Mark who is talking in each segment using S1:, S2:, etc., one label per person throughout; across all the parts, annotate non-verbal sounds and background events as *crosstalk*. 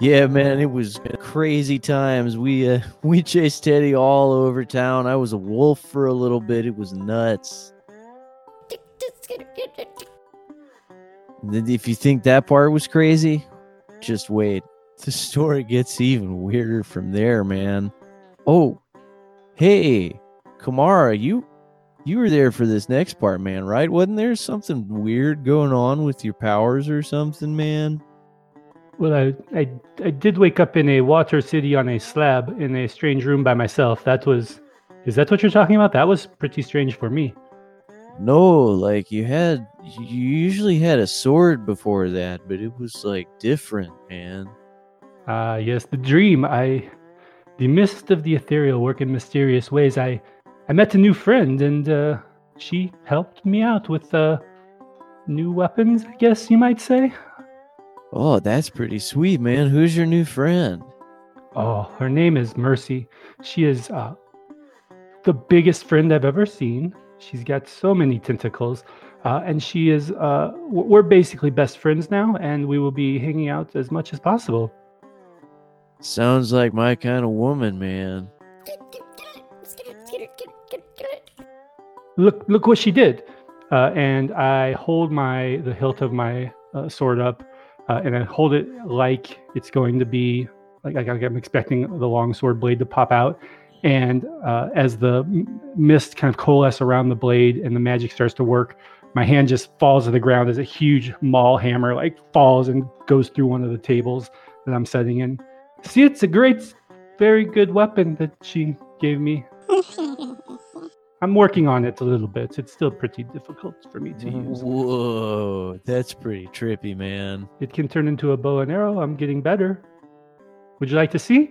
S1: Yeah, man, it was crazy times. We uh, *laughs* we chased Teddy all over town. I was a wolf for a little bit. It was nuts. If you think that part was crazy, just wait. *laughs* The story gets even weirder from there, man. Oh, hey, Kamara, you you were there for this next part, man, right? Wasn't there something weird going on with your powers or something, man?
S2: Well, I, I I did wake up in a water city on a slab in a strange room by myself. That was is that what you're talking about? That was pretty strange for me.
S1: No, like you had you usually had a sword before that, but it was like different, man.
S2: Ah, uh, yes, the dream. I the mist of the ethereal work in mysterious ways. I I met a new friend and uh, she helped me out with uh, new weapons, I guess you might say.
S1: Oh, that's pretty sweet, man. Who's your new friend?
S2: Oh, her name is Mercy. She is uh, the biggest friend I've ever seen. She's got so many tentacles. Uh, and she is, uh, we're basically best friends now, and we will be hanging out as much as possible.
S1: Sounds like my kind of woman, man.
S2: Look, look what she did. Uh, and I hold my the hilt of my uh, sword up uh, and I hold it like it's going to be like, like I'm expecting the long sword blade to pop out. And uh, as the mist kind of coalesce around the blade and the magic starts to work, my hand just falls to the ground as a huge maul hammer like falls and goes through one of the tables that I'm setting in. See, it's a great, very good weapon that she gave me. *laughs* I'm working on it a little bit. It's still pretty difficult for me to use.
S1: Whoa, that's pretty trippy, man.
S2: It can turn into a bow and arrow. I'm getting better. Would you like to see?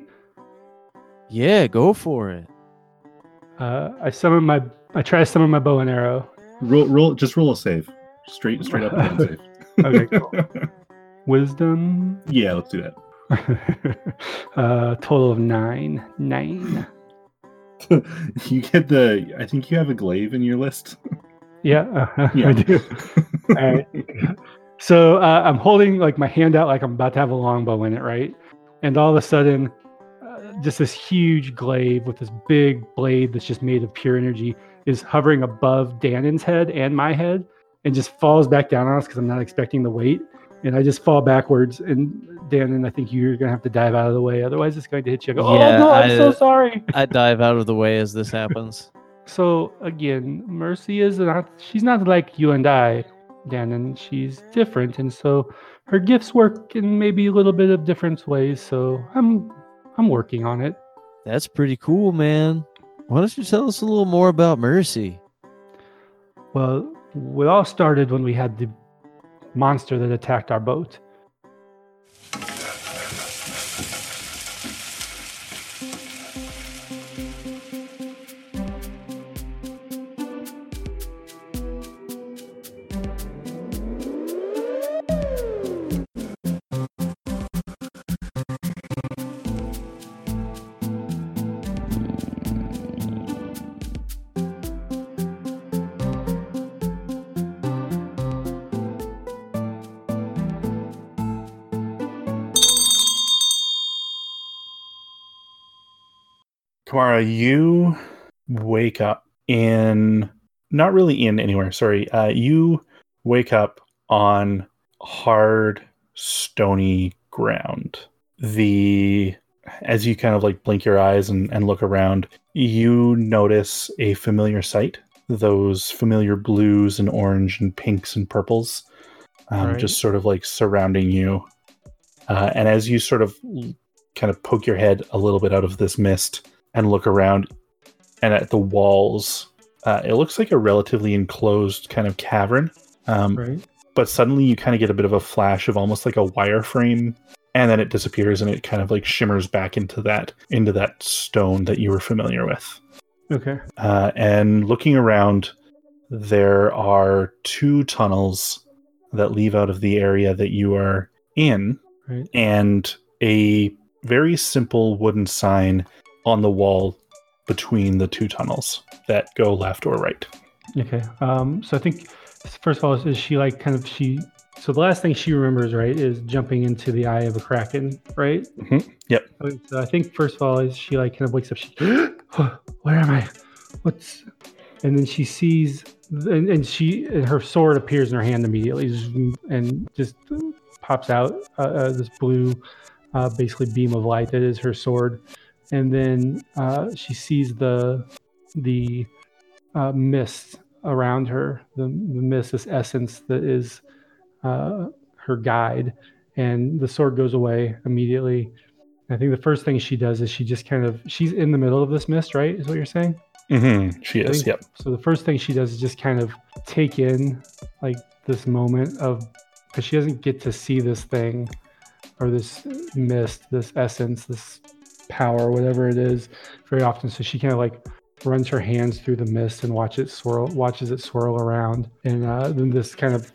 S1: Yeah, go for it.
S2: Uh, I summon my. I try to summon my bow and arrow.
S3: Roll, roll, just roll a save. Straight, straight up and save. *laughs*
S2: okay, cool. *laughs* Wisdom.
S3: Yeah, let's do that. *laughs*
S2: uh, total of nine. Nine. *laughs*
S3: you get the. I think you have a glaive in your list.
S2: Yeah, *laughs* uh, yeah. I do. All right. So uh, I'm holding like my hand out, like I'm about to have a longbow in it, right? And all of a sudden, uh, just this huge glaive with this big blade that's just made of pure energy is hovering above Dannon's head and my head, and just falls back down on us because I'm not expecting the weight and I just fall backwards. And Dan, and I think you're gonna have to dive out of the way, otherwise it's going to hit you. I go, oh no, I'm I, so sorry.
S1: I dive out of the way as this happens. *laughs*
S2: so again, Mercy is not. She's not like you and I, Dan, and she's different, and so her gifts work in maybe a little bit of different ways. So I'm I'm working on it.
S1: That's pretty cool, man. Why don't you tell us a little more about Mercy?
S2: Well, we all started when we had the monster that attacked our boat.
S3: You wake up in not really in anywhere. Sorry, uh, you wake up on hard, stony ground. The as you kind of like blink your eyes and, and look around, you notice a familiar sight. Those familiar blues and orange and pinks and purples, um, right. just sort of like surrounding you. Uh, and as you sort of kind of poke your head a little bit out of this mist, and look around and at the walls. Uh, it looks like a relatively enclosed kind of cavern. Um, right. But suddenly you kind of get a bit of a flash of almost like a wireframe, and then it disappears and it kind of like shimmers back into that into that stone that you were familiar with.
S2: Okay.
S3: Uh, and looking around, there are two tunnels that leave out of the area that you are in, right. and a very simple wooden sign on the wall between the two tunnels that go left or right.
S2: Okay. Um, so I think first of all, is she like kind of she So the last thing she remembers, right, is jumping into the eye of a kraken, right?
S3: Mhm. Yep.
S2: So I think first of all, is she like kind of wakes up. She, *gasps* where am I? What's? And then she sees, and, and she and her sword appears in her hand immediately, and just pops out uh, uh, this blue, uh, basically beam of light that is her sword. And then uh, she sees the the uh, mist around her, the, the mist, this essence that is uh, her guide, and the sword goes away immediately. I think the first thing she does is she just kind of she's in the middle of this mist, right? Is what you're saying?
S3: Mm-hmm. She is.
S2: think-
S3: Yep.
S2: So the first thing she does is just kind of take in like this moment of because she doesn't get to see this thing or this mist, this essence, this power, whatever it is, very often. So she kind of like runs her hands through the mist and watch it swirl, watches it swirl around, and uh, then this kind of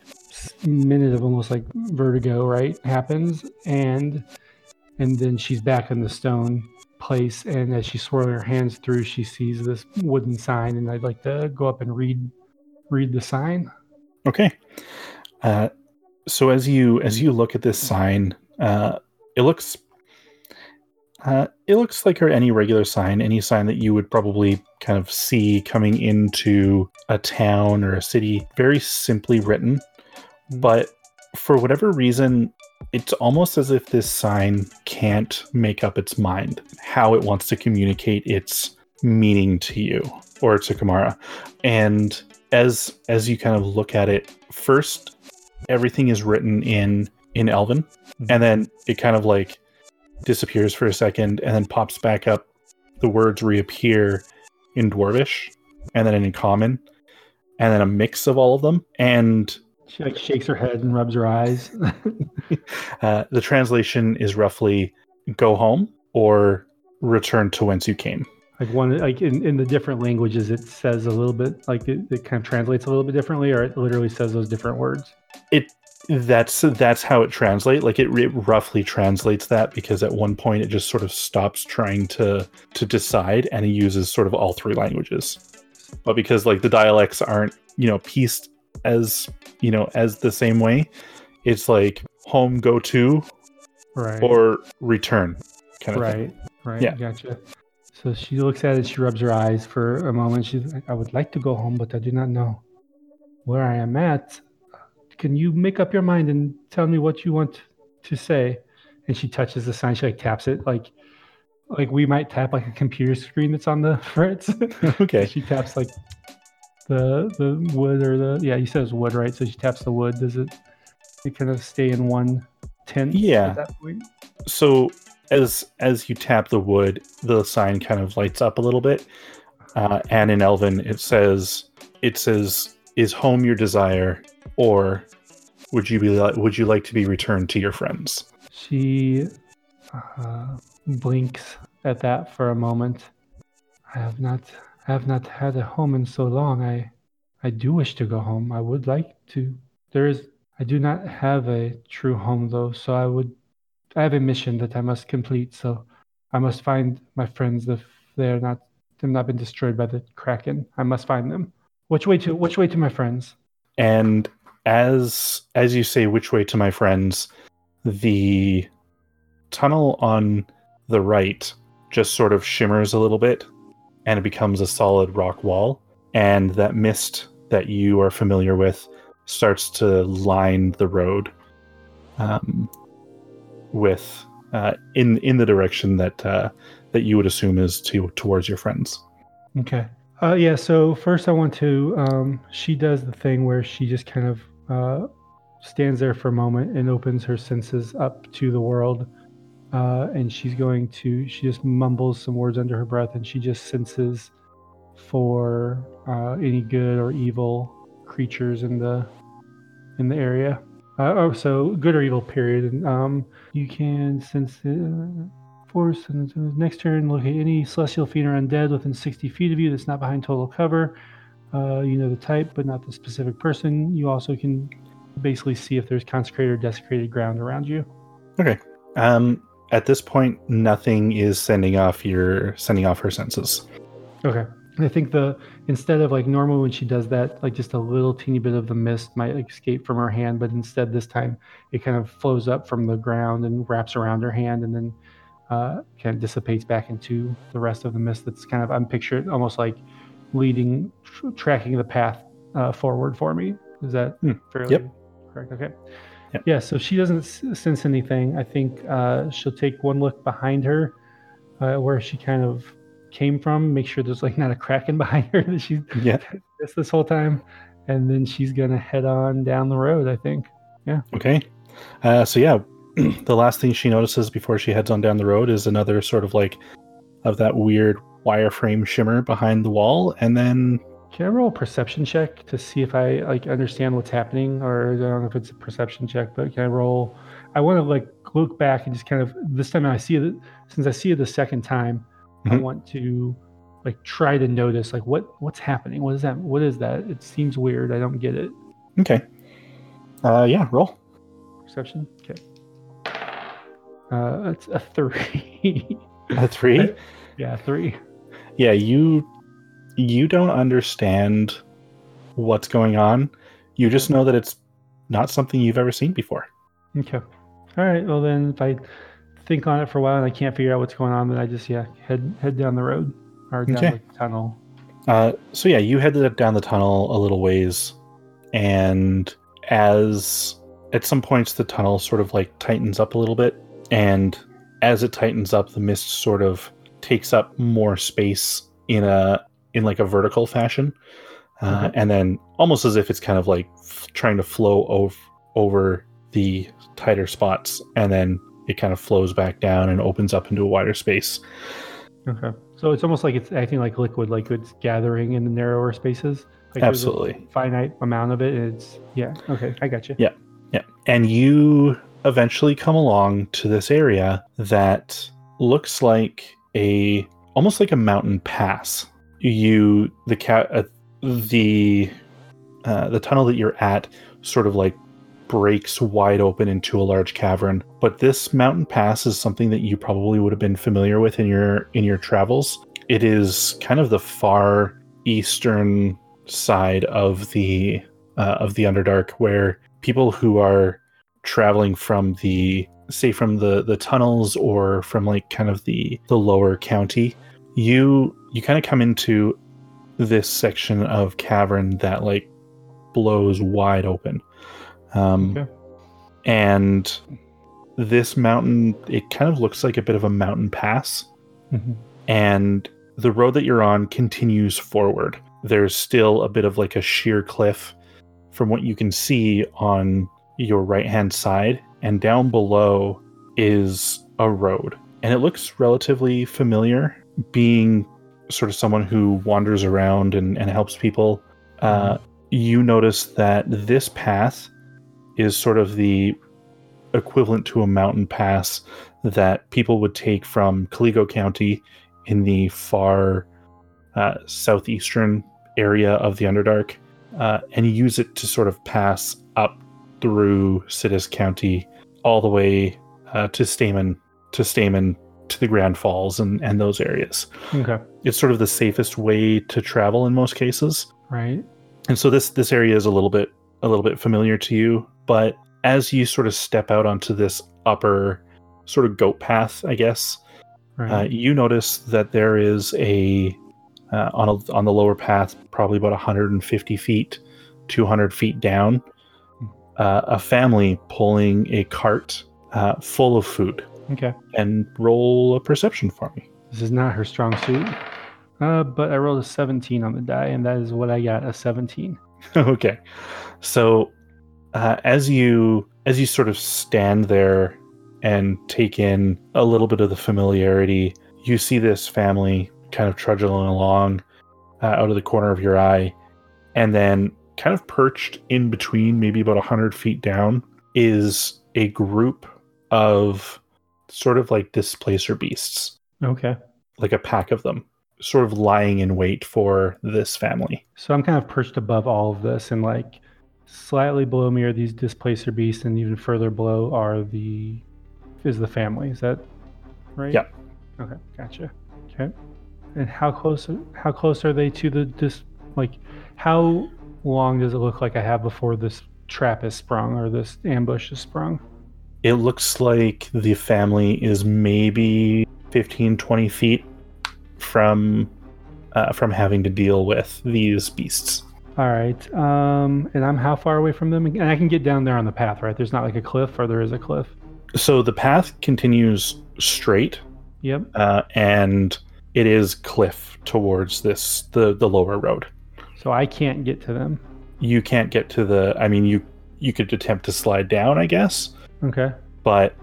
S2: minute of almost like vertigo, right, happens, and and then she's back in the stone place. And as she's swirling her hands through she sees this wooden sign. And i'd like to go up and read read the sign.
S3: Okay. Uh, so as you as you look at this sign, uh, it looks uh, it looks like any regular sign, any sign that you would probably kind of see coming into a town or a city. Very simply written, but for whatever reason, it's almost as if this sign can't make up its mind how it wants to communicate its meaning to you or to Kamara. And as as you kind of look at it, first everything is written in in Elven, and then it kind of like disappears for a second and then pops back up. The words reappear in Dwarvish, and then in Common, and then a mix of all of them. And
S2: she like shakes her head and rubs her eyes *laughs*
S3: uh, the translation is roughly "go home" or "return to whence you came."
S2: like one like in, in the different languages it says a little bit like it, it kind of translates a little bit differently or it literally says those different words
S3: that's that's how it translates like it, it roughly translates that because at one point it just sort of stops trying to to decide and it uses sort of all three languages but because like the dialects aren't you know pieced as you know as the same way it's like home go to
S2: right
S3: or return kind of thing.
S2: right right
S3: Yeah.
S2: gotcha so she looks at it she rubs her eyes for a moment she's like i would like to go home but i do not know where i am at can you make up your mind and tell me what you want to say? And she touches the sign she like taps it like like we might tap like a computer screen that's on the *laughs* fritz *laughs*
S3: okay.
S2: She taps like the the wood or the yeah you said it's wood right? So she taps the wood. Does it it kind of stay in one tint
S3: Yeah.
S2: at that point?
S3: So as as you tap the wood the sign kind of lights up a little bit. Uh, and in elven it says it says is home your desire or would you be would you like to be returned to your friends
S2: She uh, blinks at that for a moment. I have not I have not had a home in so long. I I do wish to go home. I would like to. There is I do not have a true home though, so I would I have a mission that I must complete, so I must find my friends if they're not they've not been destroyed by the Kraken. I must find them. Which way to which way to my friends?
S3: and as as you say which way to my friends the tunnel on the right just sort of shimmers a little bit and it becomes a solid rock wall and that mist that you are familiar with starts to line the road um, with uh, in in the direction that uh, that you would assume is to towards your friends
S2: Okay. Uh, yeah. So first, I want to. Um, she does the thing where she just kind of uh, stands there for a moment and opens her senses up to the world, uh, and she's going to. She just mumbles some words under her breath, and she just senses for uh, any good or evil creatures in the in the area. Uh, oh, so good or evil. Period. And um, you can sense. Uh, force and next turn locate any celestial fiend or undead within 60 feet of you that's not behind total cover. Uh, you know the type but not the specific person. You also can basically see if there's consecrated or desecrated ground around you. Okay.
S3: um, at this point nothing is sending off your sending off her senses.
S2: Okay. And I think the instead of like normal when she does that, like just a little teeny bit of the mist might escape from her hand, but instead this time it kind of flows up from the ground and wraps around her hand, and then uh, kind of dissipates back into the rest of the mist. That's kind of I'm picturing almost like leading, tr- tracking the path uh, forward for me. Is that
S3: Hmm.
S2: fairly
S3: Yep.
S2: correct? Okay.
S3: Yep.
S2: Yeah. So she doesn't s- sense anything. I think uh, she'll take one look behind her, uh, where she kind of came from. Make sure there's like not a kraken *laughs* behind her that she's
S3: Yeah. *laughs*
S2: missed this whole time, and then she's gonna head on down the road. I think. Yeah.
S3: Okay. Uh, so yeah, the last thing she notices before she heads on down the road is another sort of like of that weird wireframe shimmer behind the wall, and then
S2: Can I roll a perception check to see if I like understand what's happening, or I don't know if it's a perception check, but can I roll? I want to like look back and just kind of this time I see it since I see it the second time, I
S3: Mhm.
S2: want to like try to notice like what what's happening. What is that? What is that? It seems weird. I don't get it.
S3: okay. Uh, yeah, roll.
S2: Perception. Okay. Uh, it's a three.
S3: A three. *laughs*
S2: yeah, three.
S3: yeah, you you don't understand what's going on. You just know that it's not something you've ever seen before.
S2: Okay. All right. Well, then if I think on it for a while and I can't figure out what's going on, then I just yeah head head down the road or down
S3: Okay.
S2: the tunnel.
S3: Uh, so yeah, you headed down the tunnel a little ways, and as at some points the tunnel sort of like tightens up a little bit, and as it tightens up, the mist sort of takes up more space in a in like a vertical fashion, uh,
S2: Okay.
S3: and then almost as if it's kind of like f- trying to flow over over the tighter spots, and then it kind of flows back down and opens up into a wider space.
S2: Okay. So it's almost like it's acting like liquid, like it's gathering in the narrower spaces. Like
S3: Absolutely.
S2: finite amount of it. It's yeah. Okay, I got you.
S3: Yeah. Yeah. And you eventually come along to this area that looks like a almost like a mountain pass. You the cat uh, the uh, the tunnel that you're at sort of like breaks wide open into a large cavern. But this mountain pass is something that you probably would have been familiar with in your in your travels. It is kind of the far eastern side of the uh, of the Underdark, where people who are traveling from the say from the the tunnels or from like kind of the the lower county, you you kind of come into this section of cavern that like blows wide open. Um,
S2: Okay.
S3: and this mountain it kind of looks like a bit of a mountain pass
S2: Mhm.
S3: and the road that you're on continues forward there's still a bit of like a sheer cliff from what you can see on your right hand side and down below is a road. And it looks relatively familiar being sort of someone who wanders around and, and helps people. Uh, you notice that this path is sort of the equivalent to a mountain pass that people would take from Caligo County in the far uh, southeastern area of the Underdark uh, and use it to sort of pass up through Sidis County all the way uh, to Stamen, to Stamen, to the Grand Falls and, and those areas.
S2: Okay.
S3: It's sort of the safest way to travel in most cases
S2: Right.
S3: and so this this area is a little bit a little bit familiar to you but as you sort of step out onto this upper sort of goat path i guess
S2: Right.
S3: uh, you notice that there is a uh, on a, on the lower path probably about 150 feet 200 feet down uh, a family pulling a cart uh, full of food
S2: okay.
S3: and roll a perception for me
S2: This is not her strong suit. Uh, but I rolled a 17 on the die, and that is what I got a 17. *laughs*
S3: okay so uh, as you as you sort of stand there and take in a little bit of the familiarity you see this family kind of trudging along uh, out of the corner of your eye and then kind of perched in between maybe about 100 feet down is a group of sort of like displacer beasts
S2: Okay.
S3: like a pack of them sort of lying in wait for this family
S2: So I'm kind of perched above all of this, and like slightly below me are these displacer beasts, and even further below are the is the family. Is that right?
S3: Yeah.
S2: Okay, gotcha. Okay. and how close how close are they to the dis like how long does it look like I have before this trap is sprung or this ambush is sprung?
S3: It looks like the family is maybe 15, 20 feet from uh, from having to deal with these beasts.
S2: All right. Um, and I'm how far away from them? And I can get down there on the path, right? There's not like a cliff, or there is a cliff.
S3: So the path continues straight,
S2: Yep.
S3: uh, and it is cliff towards this the the lower road.
S2: So I can't get to them.
S3: You can't get to the. I mean, you you could attempt to slide down, I guess,
S2: Okay.
S3: but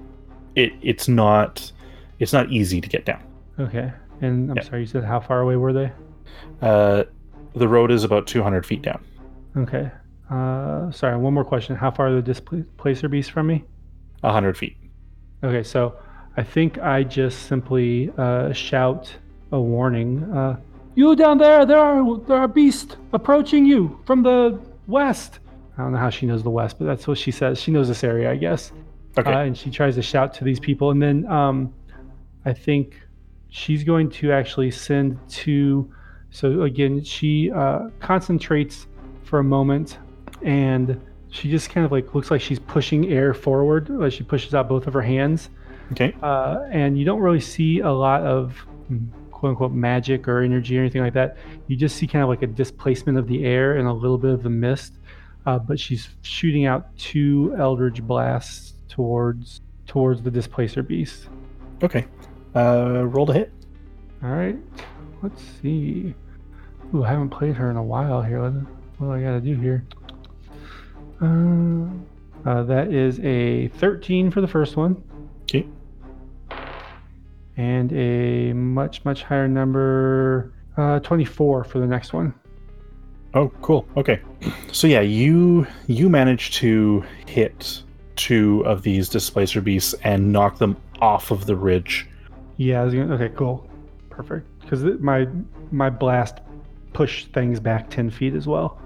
S3: it it's not it's not easy to get down.
S2: Okay. And I'm
S3: Yeah.
S2: sorry, you said how far away were they?
S3: Uh, the road is about 200 feet down.
S2: Okay. Uh, sorry, one more question. How far are the displacer beasts from me?
S3: 100 feet.
S2: Okay, so I think I just simply uh, shout a warning. Uh, you down there, there are there are beasts approaching you from the west. I don't know how she knows the west, but that's what she says. She knows this area, I guess.
S3: Okay.
S2: Uh, and she tries to shout to these people, and then um, I think she's going to actually send two. So again, she uh, concentrates for a moment, and she just kind of like looks like she's pushing air forward. Like she pushes out both of her hands,
S3: okay.
S2: uh, and you don't really see a lot of quote unquote magic or energy or anything like that. You just see kind of like a displacement of the air and a little bit of the mist. Uh, but she's shooting out two eldritch blasts towards towards the displacer beast.
S3: Okay. Uh, roll to hit.
S2: All right, let's see. Ooh, I haven't played her in a while here. What, what do I got to do here? Uh, uh, that is a 13 for the first one. And a much, much higher number, uh, 24 for the next one.
S3: Oh, cool. Okay. *clears throat* So yeah, you you managed to hit two of these displacer beasts and knock them off of the ridge.
S2: Yeah, gonna, okay, cool. Perfect. Because my my blast pushed things back 10 feet as well.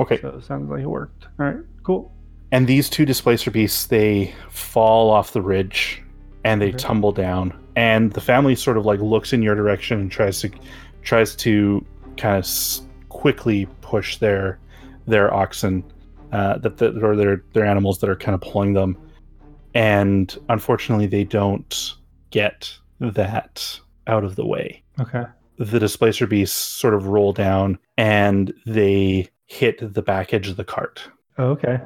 S3: Okay.
S2: So it sounds like it worked. All right, cool.
S3: And these two displacer beasts, they fall off the ridge and they tumble down. And the family sort of like looks in your direction and tries to tries to kind of s- quickly push their their oxen uh, that, that or their their animals that are kind of pulling them. And unfortunately, they don't get that out of the way.
S2: Okay.
S3: The displacer beasts sort of roll down and they hit the back edge of the cart
S2: Oh, okay.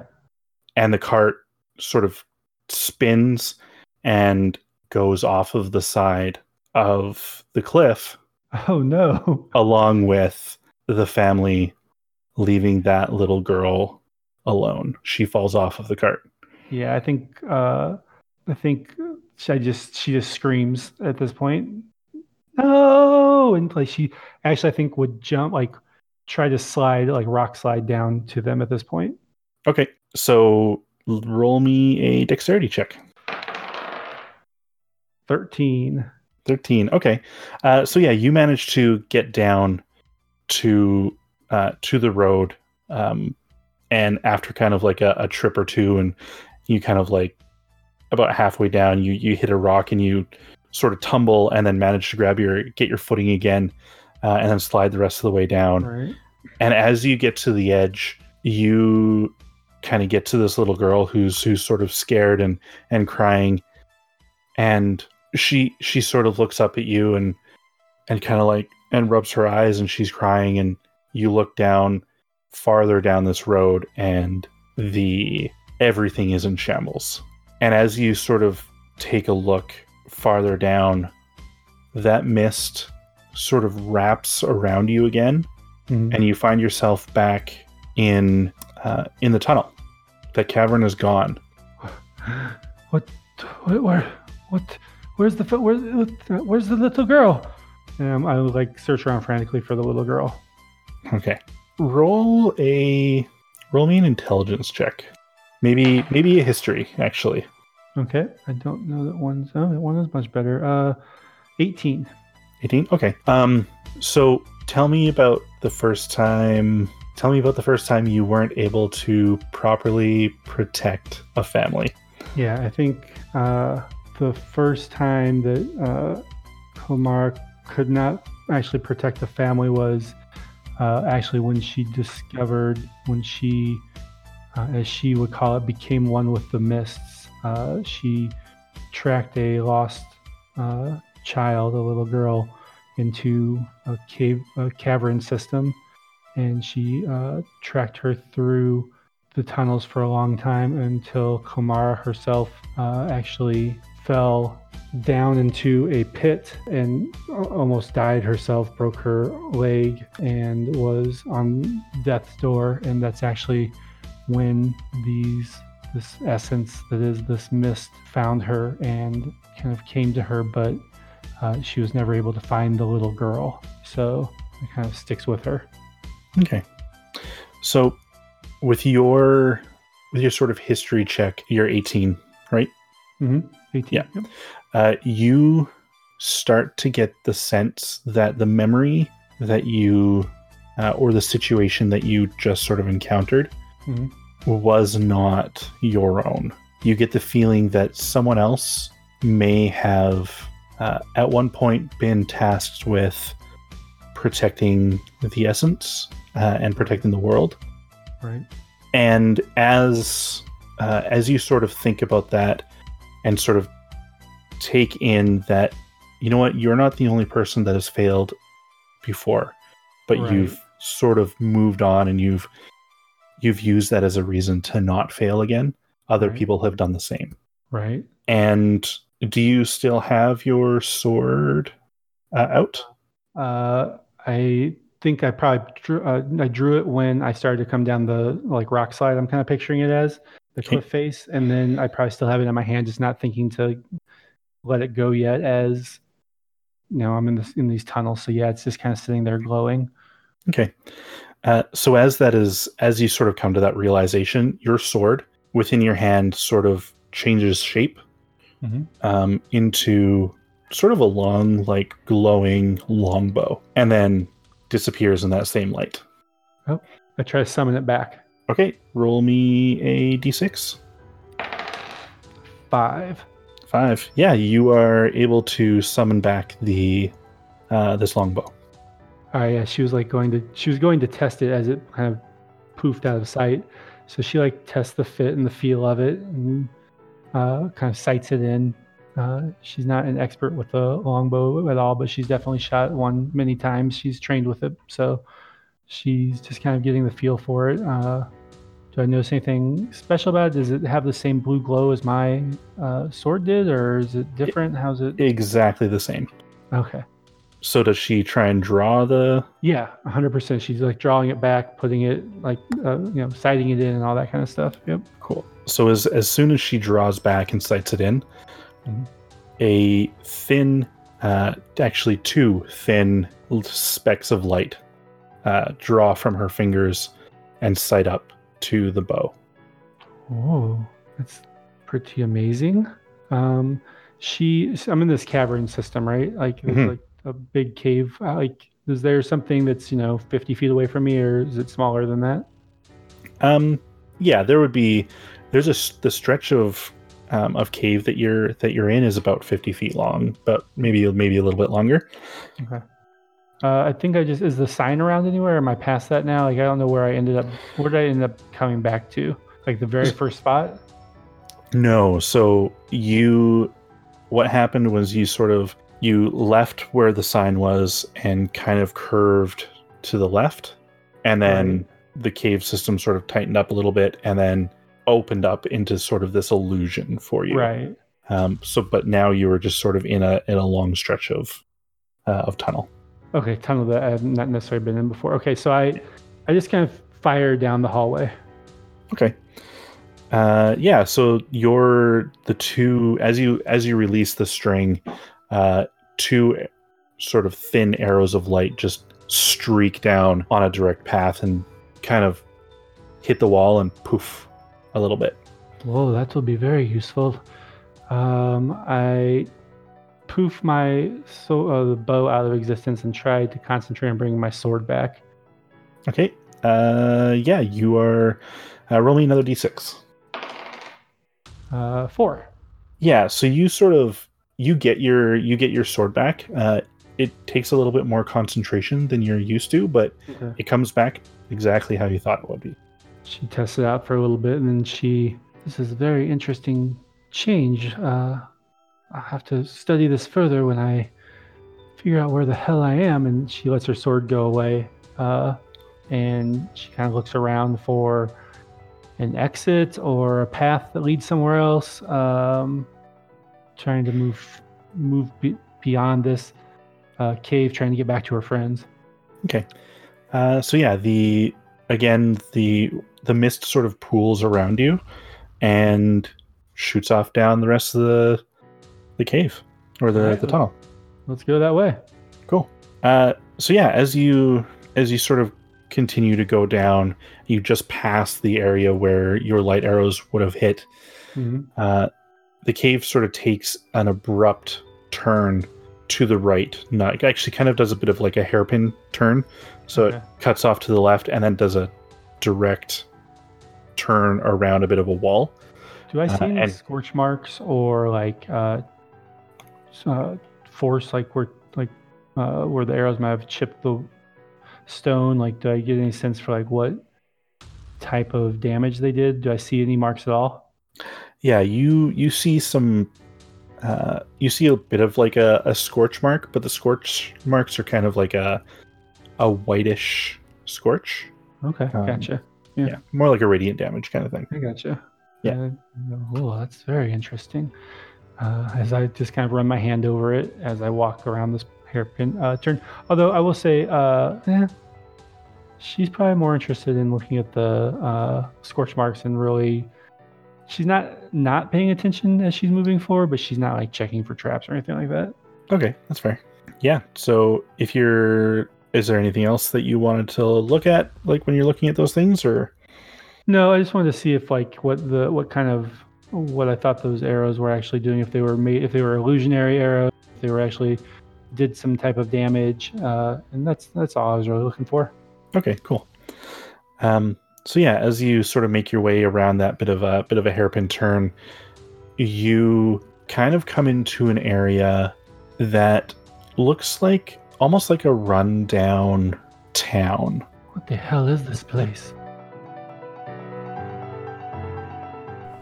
S3: and the cart sort of spins and goes off of the side of the cliff
S2: Oh no. *laughs*
S3: along with the family leaving that little girl alone she falls off of the cart
S2: Yeah, I think uh I think she just she just screams at this point. No, and like she actually I think would jump like try to slide like rock slide down to them at this point.
S3: okay so roll me a dexterity check
S2: 13.
S3: 13 okay uh, so yeah you managed to get down to uh, to the road um, and after kind of like a, a trip or two and you kind of like about halfway down you you hit a rock and you sort of tumble and then manage to grab your get your footing again uh, and then slide the rest of the way down
S2: Right.
S3: and as you get to the edge you kind of get to this little girl who's who's sort of scared and and crying and she she sort of looks up at you and and kind of like and rubs her eyes and she's crying and you look down farther down this road and the everything is in shambles and as you sort of take a look farther down that mist sort of wraps around you again
S2: Mhm.
S3: and you find yourself back in uh, in the tunnel. That cavern is gone.
S2: What, what where what where's the where's where's the little girl? Um, I would like search around frantically for the little girl.
S3: Okay, roll a roll me an intelligence check. Maybe maybe a history actually.
S2: Okay, I don't know that one's. Oh, that one is much better. Uh, eighteen.
S3: 18 okay um so tell me about the first time tell me about the first time you weren't able to properly protect a family
S2: Yeah, I think uh, the first time that uh, Kamara could not actually protect the family was uh, actually when she discovered, when she, uh, as she would call it, became one with the mists. Uh, she tracked a lost uh, child, a little girl, into a cave, a cavern system, and she uh, tracked her through the tunnels for a long time until Kamara herself uh, actually fell down into a pit and almost died herself, broke her leg, and was on death's door. And that's actually when these this essence that is this mist found her and kind of came to her, but uh, she was never able to find the little girl. So it kind of sticks with her.
S3: Okay. So with your with your sort of history check, you're 18, right?
S2: Mm-hmm. 18.
S3: Yeah. Uh, you start to get the sense that the memory that you uh, or the situation that you just sort of encountered
S2: Mhm.
S3: was not your own. You get the feeling that someone else may have uh, at one point been tasked with protecting the essence uh, and protecting the world
S2: Right.
S3: and as uh, as you sort of think about that and sort of take in that you know what you're not the only person that has failed before but
S2: Right.
S3: you've sort of moved on and you've you've used that as a reason to not fail again other
S2: Right.
S3: people have done the same
S2: Right.
S3: and do you still have your sword uh, out
S2: Uh, I think I probably drew, uh, I drew it when I started to come down the like rock slide. I'm kind of picturing it as the cliff face, and then I probably still have it in my hand, just not thinking to let it go yet. As you know, I'm in this in these tunnels, so yeah, it's just kind of sitting there glowing.
S3: Okay. Uh, so as that is, as you sort of come to that realization, your sword within your hand sort of changes shape
S2: Mhm.
S3: um, into sort of a long, like glowing longbow, and then disappears in that same light.
S2: Oh, I try to summon it back.
S3: Okay, roll me a d6.
S2: Five.
S3: Five. Yeah, you are able to summon back the uh, this longbow.
S2: Oh yeah, she was like going to she was going to test it as it kind of poofed out of sight. So she like tests the fit and the feel of it and uh, kind of sights it in. Uh, she's not an expert with the longbow at all, but she's definitely shot one many times. She's trained with it, so she's just kind of getting the feel for it. Uh, do I notice anything special about it? Does it have the same blue glow as my uh, sword did, or is it different? How's it?
S3: Exactly the same.
S2: Okay.
S3: So does she try and draw the?
S2: Yeah, 100%. She's like drawing it back, putting it like, uh, you know, sighting it in and all that kind of stuff. Yep.
S3: Cool. So as as soon as she draws back and sights it in,
S2: Mhm.
S3: a thin, uh, actually two thin specks of light uh, draw from her fingers and sight up to the bow.
S2: Oh, that's pretty amazing. Um, she, I'm in this cavern system, right? Like,
S3: Mhm.
S2: like a big cave. Uh, Like, is there something that's, you know, 50 feet away from me or is it smaller than that?
S3: Um, yeah, there would be. There's a the stretch of um, of cave that you're that you're in is about 50 feet long, but maybe maybe a little bit longer.
S2: Okay. Uh, I think I just, is the sign around anywhere? Am I past that now? Like, I don't know where I ended up, where did I end up coming back to? Like, the very first spot?
S3: No, so you what happened was you sort of you left where the sign was and kind of curved to the left and then
S2: Right.
S3: the cave system sort of tightened up a little bit and then opened up into sort of this illusion for you.
S2: Right.
S3: Um so but now you were just sort of in a in a long stretch of uh, of tunnel.
S2: Okay, tunnel that I've not necessarily been in before. Okay, so I, I just kind of fire down the hallway.
S3: Okay. Uh, yeah. So your the two as you as you release the string, uh, two sort of thin arrows of light just streak down on a direct path and kind of hit the wall and poof a little bit.
S2: Whoa, that will be very useful. Um, I poof my so uh, the bow out of existence and try to concentrate on bringing my sword back.
S3: Okay. Uh, yeah. You are uh, rolling another d6.
S2: Uh, four.
S3: Yeah. So you sort of you get your you get your sword back. Uh, it takes a little bit more concentration than you're used to, but
S2: Okay.
S3: it comes back exactly how you thought it would be.
S2: She tests it out for a little bit, and then she. This is a very interesting change. Uh, I'll have to study this further when I figure out where the hell I am. And she lets her sword go away, uh, and she kind of looks around for an exit or a path that leads somewhere else. Um, trying to move move be- beyond this uh, cave, trying to get back to her friends.
S3: Okay. Uh, so yeah, the again the the mist sort of pools around you and shoots off down the rest of the the cave or the,
S2: Alright.
S3: the tunnel.
S2: Let's go that way.
S3: Cool. Uh, so yeah, as you as you sort of continue to go down, you just pass the area where your light arrows would have hit.
S2: Mhm.
S3: Uh, the cave sort of takes an abrupt turn to the right. Not it actually kind of does a bit of like a hairpin turn, so
S2: Okay.
S3: it cuts off to the left and then does a direct turn around a bit of a wall.
S2: Do I
S3: Uh,
S2: see any
S3: and-
S2: scorch marks or like uh, uh force like where like uh where the arrows might have chipped the stone? Like, do I get any sense for like what type of damage they did? Do I see any marks at all?
S3: Yeah, you you see some. Uh, you see a bit of like a, a scorch mark, but the scorch marks are kind of like a a whitish scorch.
S2: Okay,
S3: Um,
S2: gotcha. Yeah.
S3: Yeah, more like a radiant damage kind of thing.
S2: I gotcha.
S3: Yeah.
S2: Uh, oh, that's very interesting. Uh, as I just kind of run my hand over it as I walk around this hairpin uh, turn. Although I will say, uh, eh, she's probably more interested in looking at the uh, scorch marks and really. She's not not paying attention as she's moving forward, but she's not like checking for traps or anything like that.
S3: Okay, that's fair. Yeah. So if you're, is there anything else that you wanted to look at, like when you're looking at those things, or
S2: No, I just wanted to see if like what the what kind of what I thought those arrows were actually doing. If they were made, if they were illusionary arrows, if they were actually did some type of damage, uh, and that's that's all I was really looking for.
S3: Okay, cool. Um, so yeah, as you sort of make your way around that bit of a bit of a hairpin turn, you kind of come into an area that looks like almost like a rundown town.
S2: What the hell is this place?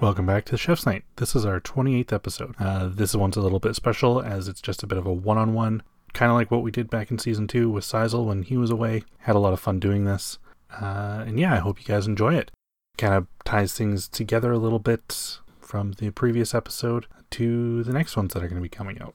S3: Welcome back to Chef's Night. This is our 28th episode. Uh, this one's a little bit special as it's just a bit of a one on one, kind of like what we did back in season two with Sizel when he was away. Had a lot of fun doing this. Uh, and yeah, I hope you guys enjoy it. Kind of ties things together a little bit from the previous episode to the next ones that are going to be coming out.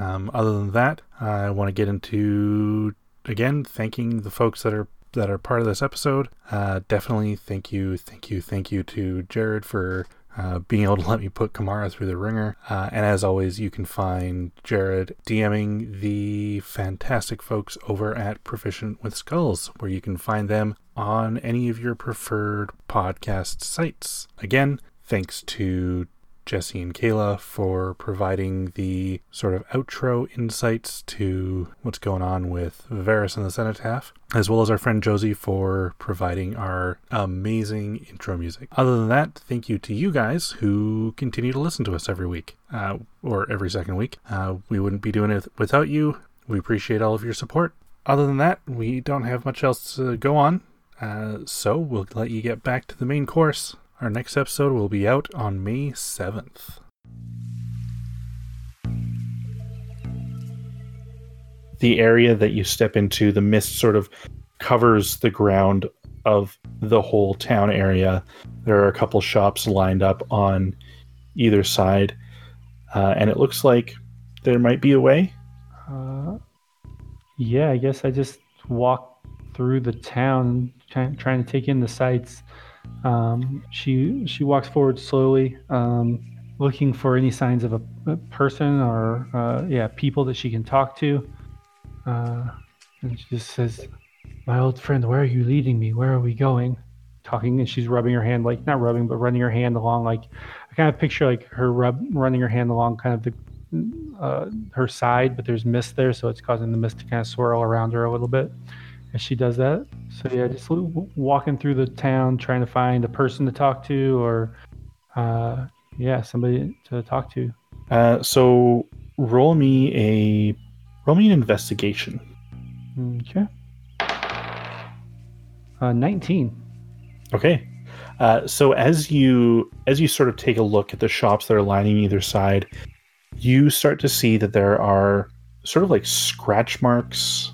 S3: Um, other than that, I want to get into again thanking the folks that are that are part of this episode. Uh, definitely thank you, thank you, thank you to Jared for uh, being able to let me put Kamara through the ringer. Uh, and as always, you can find Jared DMing the fantastic folks over at Proficient with Skulls, where you can find them on any of your preferred podcast sites. Again, thanks to Jesse and Kayla for providing the sort of outro insights to what's going on with Varys and the Cenotaph, as well as our friend Josie for providing our amazing intro music. Other than that, thank you to you guys who continue to listen to us every week, uh, or every second week. Uh, we wouldn't be doing it without you. We appreciate all of your support. Other than that, we don't have much else to go on, uh, so we'll let you get back to the main course. Our next episode will be out on May 7th. The area that you step into, the mist sort of covers the ground of the whole town area. There are a couple shops lined up on either side, uh, and it looks like there might be a way.
S2: Uh, yeah, I guess I just walk through the town, trying trying to take in the sights. Um, she she walks forward slowly, um, looking for any signs of a, a person or uh, yeah people that she can talk to. Uh, and she just says, "My old friend, where are you leading me? Where are we going?" Talking, and she's rubbing her hand like not rubbing, but running her hand along like I kind of picture like her rub running her hand along kind of the uh, her side, but there's mist there, so it's causing the mist to kind of swirl around her a little bit as she does that. So yeah, just walking through the town, trying to find a person to talk to, or uh, yeah, somebody to talk to.
S3: Uh, so roll me a roll me an investigation.
S2: Okay. Uh, 19.
S3: Okay. Uh, so as you as you sort of take a look at the shops that are lining either side, you start to see that there are sort of like scratch marks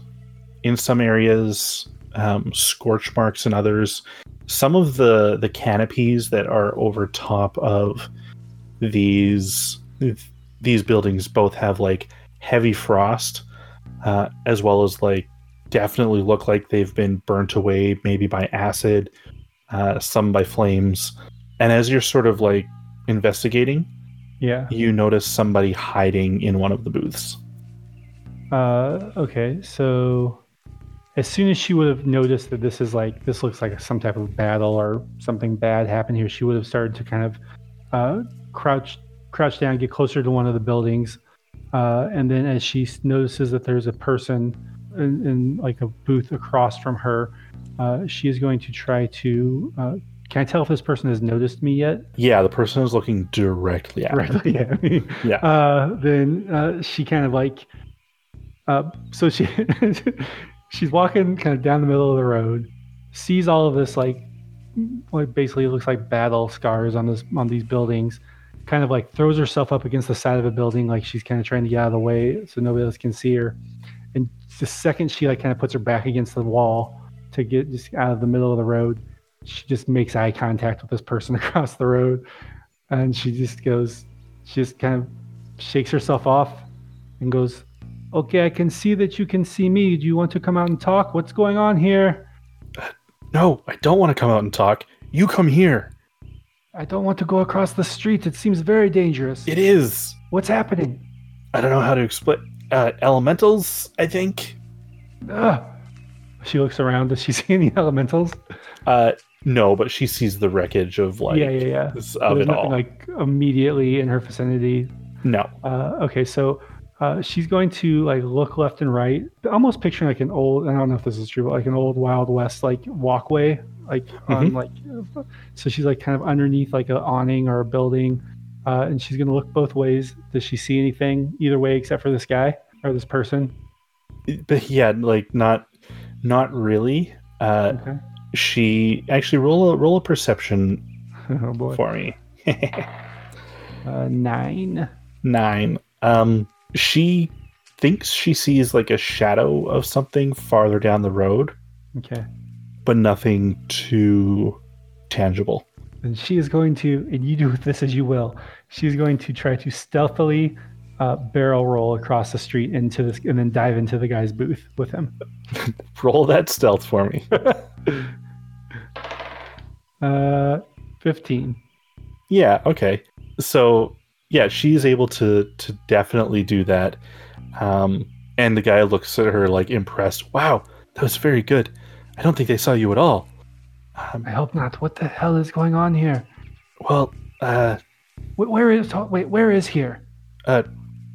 S3: in some areas, um, scorch marks in others. Some of the the canopies that are over top of these these buildings both have like heavy frost, uh, as well as like definitely look like they've been burnt away, maybe by acid, uh, some by flames. And as you're sort of like investigating,
S2: Yeah.
S3: you notice somebody hiding in one of the booths.
S2: Uh, okay, so as soon as she would have noticed that this is like this looks like some type of battle or something bad happened here, she would have started to kind of uh, crouch crouch down, get closer to one of the buildings, uh, and then as she notices that there's a person in, in like a booth across from her, uh, she is going to try to. Uh, can I tell if this person has noticed me yet?
S3: Yeah, the person is looking directly at.
S2: Yeah. *laughs*
S3: Yeah.
S2: Uh, then uh, she kind of like, uh, so she *laughs* she's walking kind of down the middle of the road, sees all of this like, like basically looks like battle scars on this on these buildings, kind of like throws herself up against the side of a building like she's kind of trying to get out of the way so nobody else can see her, and the second she like kind of puts her back against the wall to get just out of the middle of the road, she just makes eye contact with this person *laughs* across the road, and she just goes she just kind of shakes herself off and goes, Okay, I can see that you can see me. Do you want to come out and talk? What's going on here?
S3: No, I don't want to come out and talk. You come here.
S2: I don't want to go across the street. It seems very dangerous.
S3: It is.
S2: What's happening?
S3: I don't know how to explain. Uh, elementals, I think.
S2: Ugh. She looks around. Does she *laughs* see any elementals?
S3: Uh, no, but she sees the wreckage of like
S2: yeah, yeah, yeah.
S3: of
S2: there's
S3: it
S2: nothing
S3: all.
S2: like immediately in her vicinity.
S3: no.
S2: Uh, okay, so uh, she's going to like look left and right, almost picturing like an old. I don't know if this is true, but like an old Wild West like walkway, like on like. So she's like kind of underneath like an awning or a building, uh, and she's gonna look both ways. Does she see anything either way except for this guy or this person?
S3: But yeah, like not, not really. Uh,
S2: Okay.
S3: she actually roll a roll a perception *laughs*
S2: Oh boy.
S3: for me. *laughs*
S2: Uh, nine.
S3: Nine. Um, she thinks she sees like a shadow of something farther down the road,
S2: Okay.
S3: but nothing too tangible.
S2: And she is going to, and you do with *laughs* this as you will. She's going to try to stealthily uh, barrel roll across the street into this, and then dive into the guy's booth with him. *laughs*
S3: Roll that stealth for me. *laughs*
S2: Uh, fifteen.
S3: Yeah, okay. So yeah, she's able to to definitely do that. Um and the guy looks at her like impressed. Wow, that was very good. I don't think they saw you at all. Um,
S2: I hope not. What the hell is going on here?
S3: well, uh
S2: Wh- Where is? Wait, where is here?
S3: uh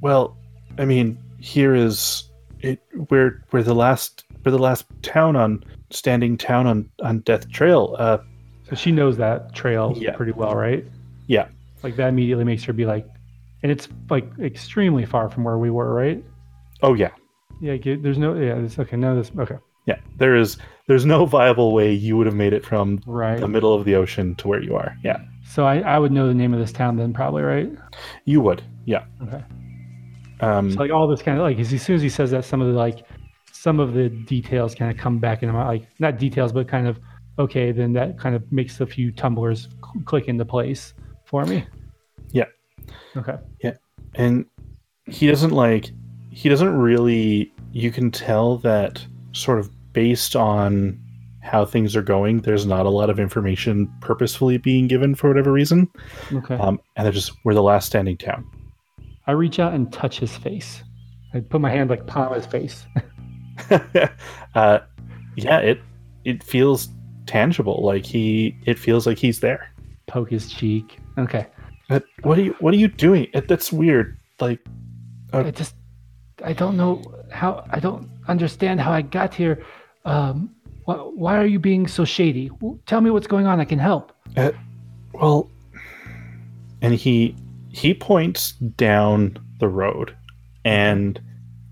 S3: well, I mean, here is it we're we're the last we're the last town on standing town on on Death Trail. Uh
S2: So she knows that trail
S3: Yeah.
S2: pretty well, right?
S3: Yeah.
S2: Like that immediately makes her be like, and it's like extremely far from where we were, right?
S3: oh yeah.
S2: Yeah. There's no. Yeah. It's okay. No. This. Okay.
S3: Yeah. There is there's no viable way you would have made it from
S2: Right.
S3: the middle of the ocean to where you are. Yeah.
S2: So I, I would know the name of this town then, probably, right?
S3: You would. Yeah.
S2: Okay.
S3: Um
S2: So like all this kind of like as soon as he says that, some of the like some of the details kind of come back into my like not details, but kind of okay. Then that kind of makes a few tumblers cl- click into place for me.
S3: Yeah. And he doesn't like he doesn't really you can tell that sort of based on how things are going there's not a lot of information purposefully being given for whatever reason
S2: Okay.
S3: um, and they're just we're the last standing town
S2: I reach out and touch his face. I put my hand like palm his face. *laughs* *laughs*
S3: uh, yeah it it feels tangible like he it feels like he's there
S2: poke his cheek. Okay.
S3: But what are you what are you doing that's weird like
S2: I just I don't know how I don't understand how I got here. Um, why, why are you being so shady? Tell me what's going on. I can help.
S3: Well, and he he points down the road, and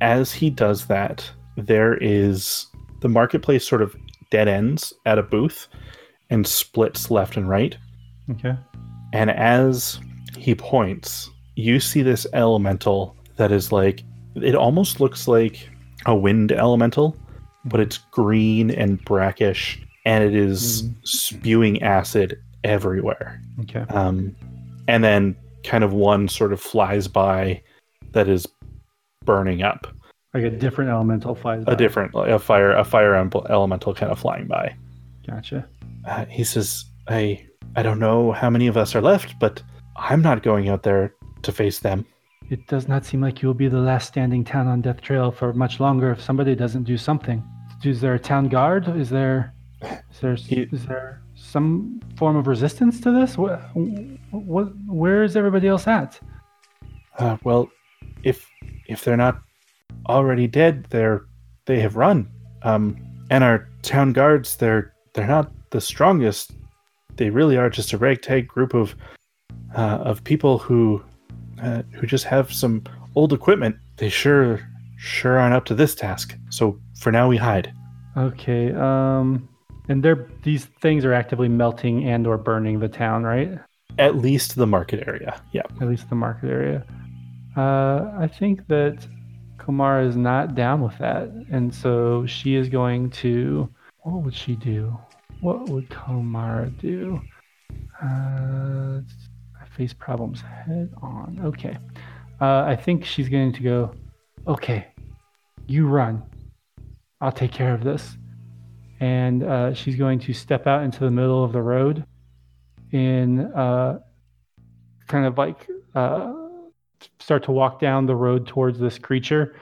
S3: as he does that, there is the marketplace sort of dead ends at a booth and splits left and right.
S2: Okay.
S3: And as he points, you see this elemental that is like, it almost looks like a wind elemental, but it's green and brackish and it is
S2: Mm.
S3: spewing acid everywhere.
S2: Okay.
S3: Um, and then kind of one sort of flies by that is burning up.
S2: Like a different elemental flies.
S3: A
S2: by.
S3: different, like a fire, a fire elemental kind of flying by.
S2: Gotcha.
S3: Uh, he says, "I, I don't know how many of us are left, but I'm not going out there to face them."
S2: It does not seem like you will be the last standing town on Death Trail for much longer if somebody doesn't do something. Is there a town guard? Is there is there
S3: He-
S2: is there some form of resistance to this? What, what where is everybody else at?
S3: Uh, well, if if they're not already dead, they're they have run. Um, and our town guards, they're they're not the strongest. They really are just a ragtag group of uh, of people who uh, who just have some old equipment. They sure sure aren't up to this task. So for now, we hide.
S2: Okay. Um and they're these things are actively melting and or burning the town, right?
S3: At least the market area. Yeah.
S2: At least the market area. Uh I think that Kamara is not down with that. And so she is going to what would she do? What would Kamara do? Uh face problems head on. Okay. Uh I think she's going to go, okay, you run. I'll take care of this. And uh, she's going to step out into the middle of the road in uh, kind of like uh, start to walk down the road towards this creature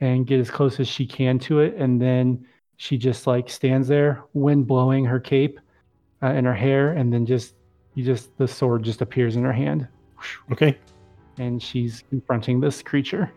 S2: and get as close as she can to it. And then she just like stands there, wind blowing her cape uh, in her hair, and then just you just the sword just appears in her hand,
S3: Okay.
S2: and she's confronting this creature.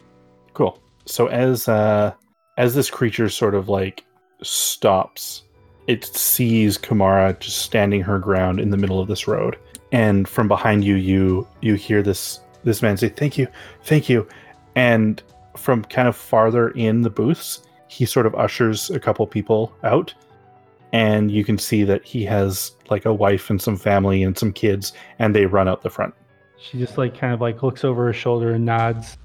S3: Cool. So as uh as this creature sort of like stops, it sees Kamara just standing her ground in the middle of this road. And from behind you you you hear this this man say, Thank you, thank you. And from kind of farther in the booths, he sort of ushers a couple people out. And you can see that he has like a wife and some family and some kids, and they run out the front.
S2: She just like kind of like looks over her shoulder and nods,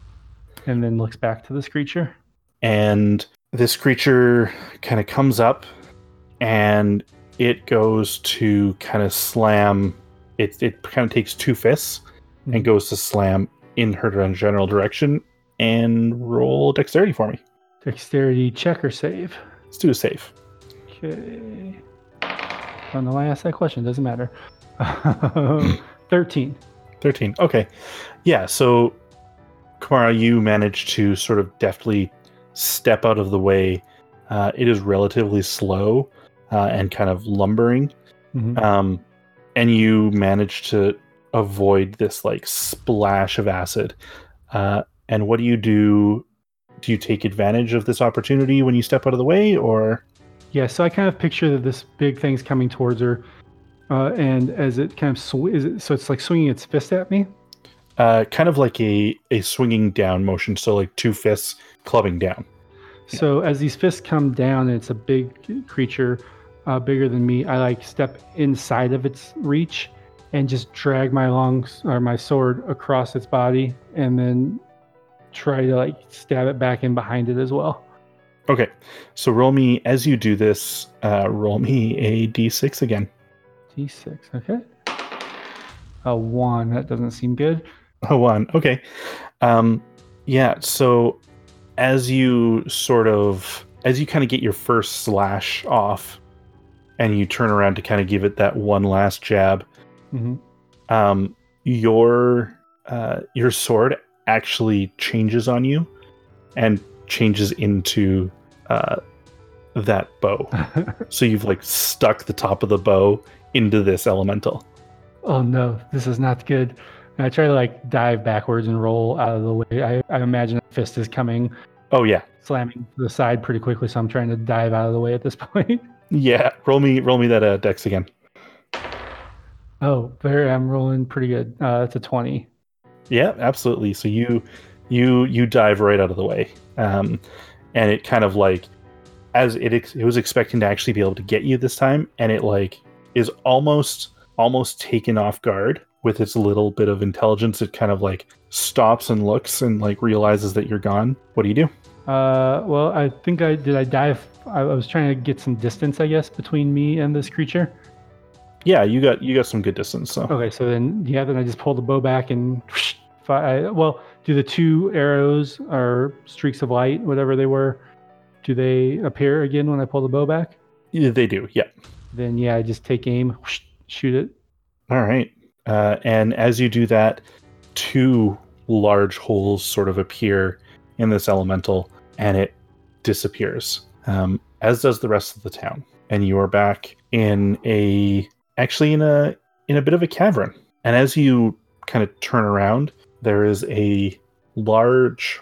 S2: and then looks back to this creature.
S3: and this creature kind of comes up and it goes to kind of slam it it kind of takes two fists
S2: Mhm.
S3: and goes to slam in her general direction and roll dexterity for me
S2: Dexterity check or save.
S3: let's do a save
S2: Okay. Don't know why I asked that question. Doesn't matter. *laughs* Thirteen.
S3: 13 okay yeah so kamara you manage to sort of deftly step out of the way uh, it is relatively slow uh, and kind of lumbering
S2: Mhm.
S3: um, and you manage to avoid this like splash of acid. Uh, and what do you do? Do you take advantage of this opportunity when you step out of the way, or
S2: Yeah. So I kind of picture that this big thing's coming towards her, uh, and as it kind of sw- is it so it's like swinging its fist at me.
S3: uh, kind of like a a swinging down motion? So like two fists clubbing down.
S2: So as these fists come down, and it's a big creature, uh, bigger than me. I like step inside of its reach and just drag my long or my sword across its body, and then try to like stab it back in behind it as well.
S3: Okay, so roll me as you do this. Uh, roll me a d6 again.
S2: D6. Okay. A one. That doesn't seem good.
S3: Oh, one. Okay. Um, yeah. So as you sort of, as you kind of get your first slash off, and you turn around to kind of give it that one last jab,
S2: hmm
S3: um, your uh, your sword actually changes on you, and changes into uh, that bow. *laughs* so you've like stuck the top of the bow into this elemental.
S2: oh no, this is not good. And I try to like dive backwards and roll out of the way. I, I imagine a fist is coming,
S3: Oh yeah,
S2: slamming to the side pretty quickly, so I'm trying to dive out of the way at this *laughs* point.
S3: yeah. Roll me, roll me that uh, dex again.
S2: oh, there I'm rolling pretty good. Uh, it's a 20.
S3: Yeah, absolutely. So you you you dive right out of the way, um, and it kind of like as it ex- it was expecting to actually be able to get you this time, and it like is almost almost taken off guard with its little bit of intelligence. It kind of like stops and looks and like realizes that you're gone. What do you do?
S2: Uh, well, I think I did. I dive. I, I was trying to get some distance, I guess, between me and this creature.
S3: Yeah, you got you got some good distance. So
S2: Okay, so then yeah, then I just pull the bow back and fi- I, well, do the two arrows or streaks of light, whatever they were, do they appear again when I pull the bow back?
S3: Yeah, they do. Yeah.
S2: Then yeah, I just take aim, shoot it.
S3: All right. Uh, and as you do that, two large holes sort of appear in this elemental, and it disappears. Um, as does the rest of the town. And you are back in a actually in a in a bit of a cavern. And as you kind of turn around, there is a large,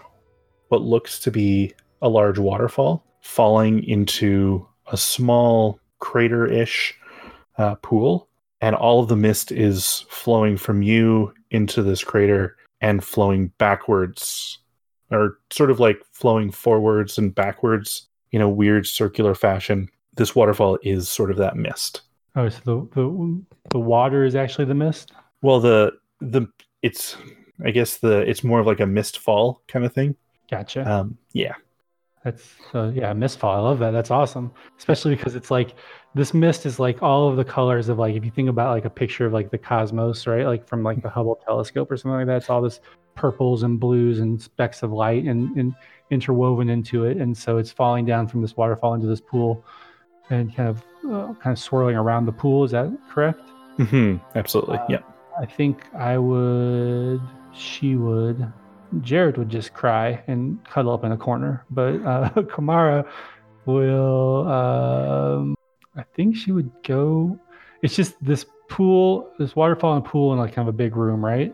S3: what looks to be a large waterfall falling into a small crater-ish uh, pool. And all of the mist is flowing from you into this crater and flowing backwards or sort of like flowing forwards and backwards in a weird circular fashion. This waterfall is sort of that mist
S2: Oh, so the the, the water is actually the mist.
S3: well the the it's i guess the it's more of like a mist fall kind of thing
S2: Gotcha.
S3: um yeah
S2: That's uh, yeah, mist fall. I love that. That's awesome, especially because it's like this mist is like all of the colors of like if you think about like a picture of like the cosmos, right? Like from like the Hubble telescope or something like that. It's all this purples and blues and specks of light and, and interwoven into it, and so it's falling down from this waterfall into this pool, and kind of uh, kind of swirling around the pool. Is that correct?
S3: hmm absolutely
S2: Uh,
S3: yeah
S2: I think I would. She would. Jared would just cry and cuddle up in a corner, but uh, *laughs* Kamara will. Um, I think she would go. It's just this pool, this waterfall and pool in like kind of a big room, right?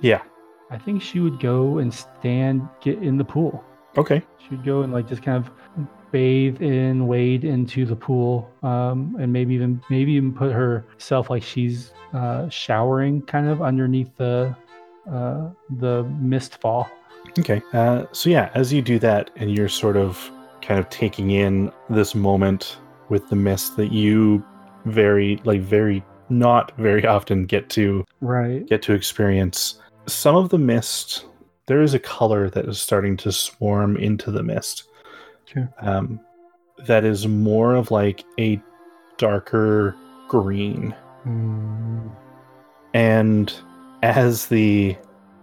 S3: yeah
S2: I think she would go and stand, get in the pool.
S3: okay
S2: She would go and like just kind of bathe in, wade into the pool, um, and maybe even maybe even put herself like she's uh, showering, kind of underneath the uh, the mist fall.
S3: Okay. Uh, so yeah, as you do that, and you're sort of kind of taking in this moment with the mist that you very like very not very often get to
S2: Right.
S3: get to experience. Some of the mist, there is a color that is starting to swarm into the mist.
S2: Sure.
S3: Um, that is more of like a darker green.
S2: Mm,
S3: and as the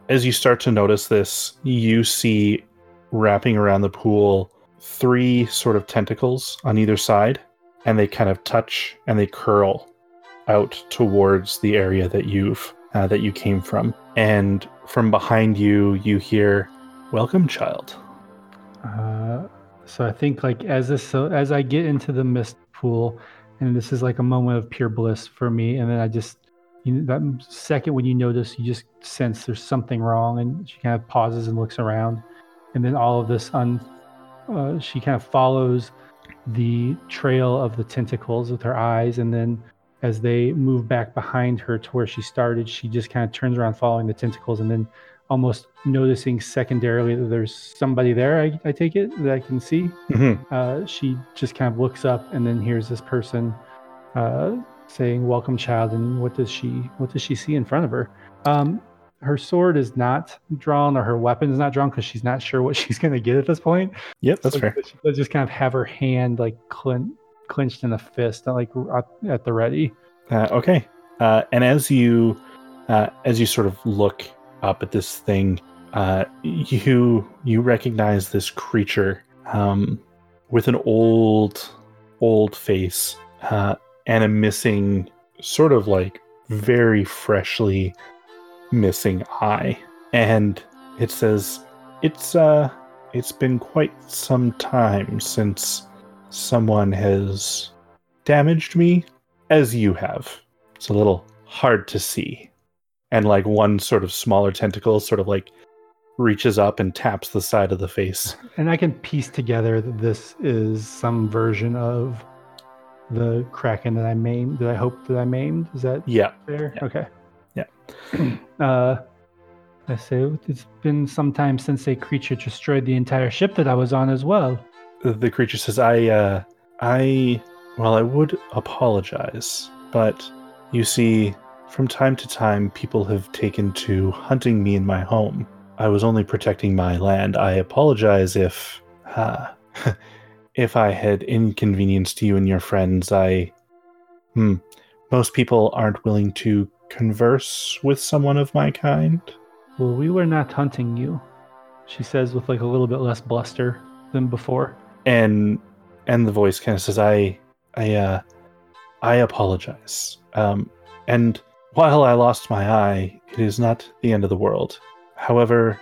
S3: as you start to notice this you see wrapping around the pool three sort of tentacles on either side and they kind of touch and they curl out towards the area that you've uh, that you came from. And from behind you you hear welcome child.
S2: Uh, so I think like as this, so as I get into the mist pool, and this is like a moment of pure bliss for me, and then I just, you that second when you notice, you just sense there's something wrong, and she kind of pauses and looks around, and then all of this un, uh, she kind of follows the trail of the tentacles with her eyes, and then as they move back behind her to where she started, she just kind of turns around following the tentacles, and then almost noticing secondarily that there's somebody there. I, I take it that I can see. Uh, she just kind of looks up and then hears this person uh, saying "Welcome, child." And what does she what does she see in front of her? Um, her sword is not drawn, or her weapon is not drawn because she's not sure what *laughs* she's going to get at this point.
S3: yep that's
S2: So
S3: fair
S2: She does just kind of have her hand like clen- clenched in a fist, like at- at the ready.
S3: Uh, okay. Uh, and as you uh, as you sort of look up at this thing, uh, you you recognize this creature um, with an old old face uh, and a missing, sort of like very freshly missing eye, and it says it's uh it's been quite some time since someone has damaged me as you have. It's a little hard to see. And like one sort of smaller tentacle sort of like reaches up and taps the side of the face.
S2: And I can piece together that this is some version of the kraken that I maimed. That I hope that I maimed. Is that
S3: Yeah.
S2: there?
S3: Yeah.
S2: Okay.
S3: Yeah. *clears throat*
S2: uh, I say it's been some time since a creature destroyed the entire ship that I was on as well.
S3: The- The creature says, I, uh, I, well, I would apologize, but you see, from time to time, people have taken to hunting me in my home. I was only protecting my land. I apologize if, uh, *laughs* if I had inconvenienced you and your friends. I, hmm, most people aren't willing to converse with someone of my kind.
S2: Well, we were not hunting you, she says with like a little bit less bluster than before.
S3: and and the voice kind of says i i uh i apologize um and while i lost my eye it is not the end of the world. However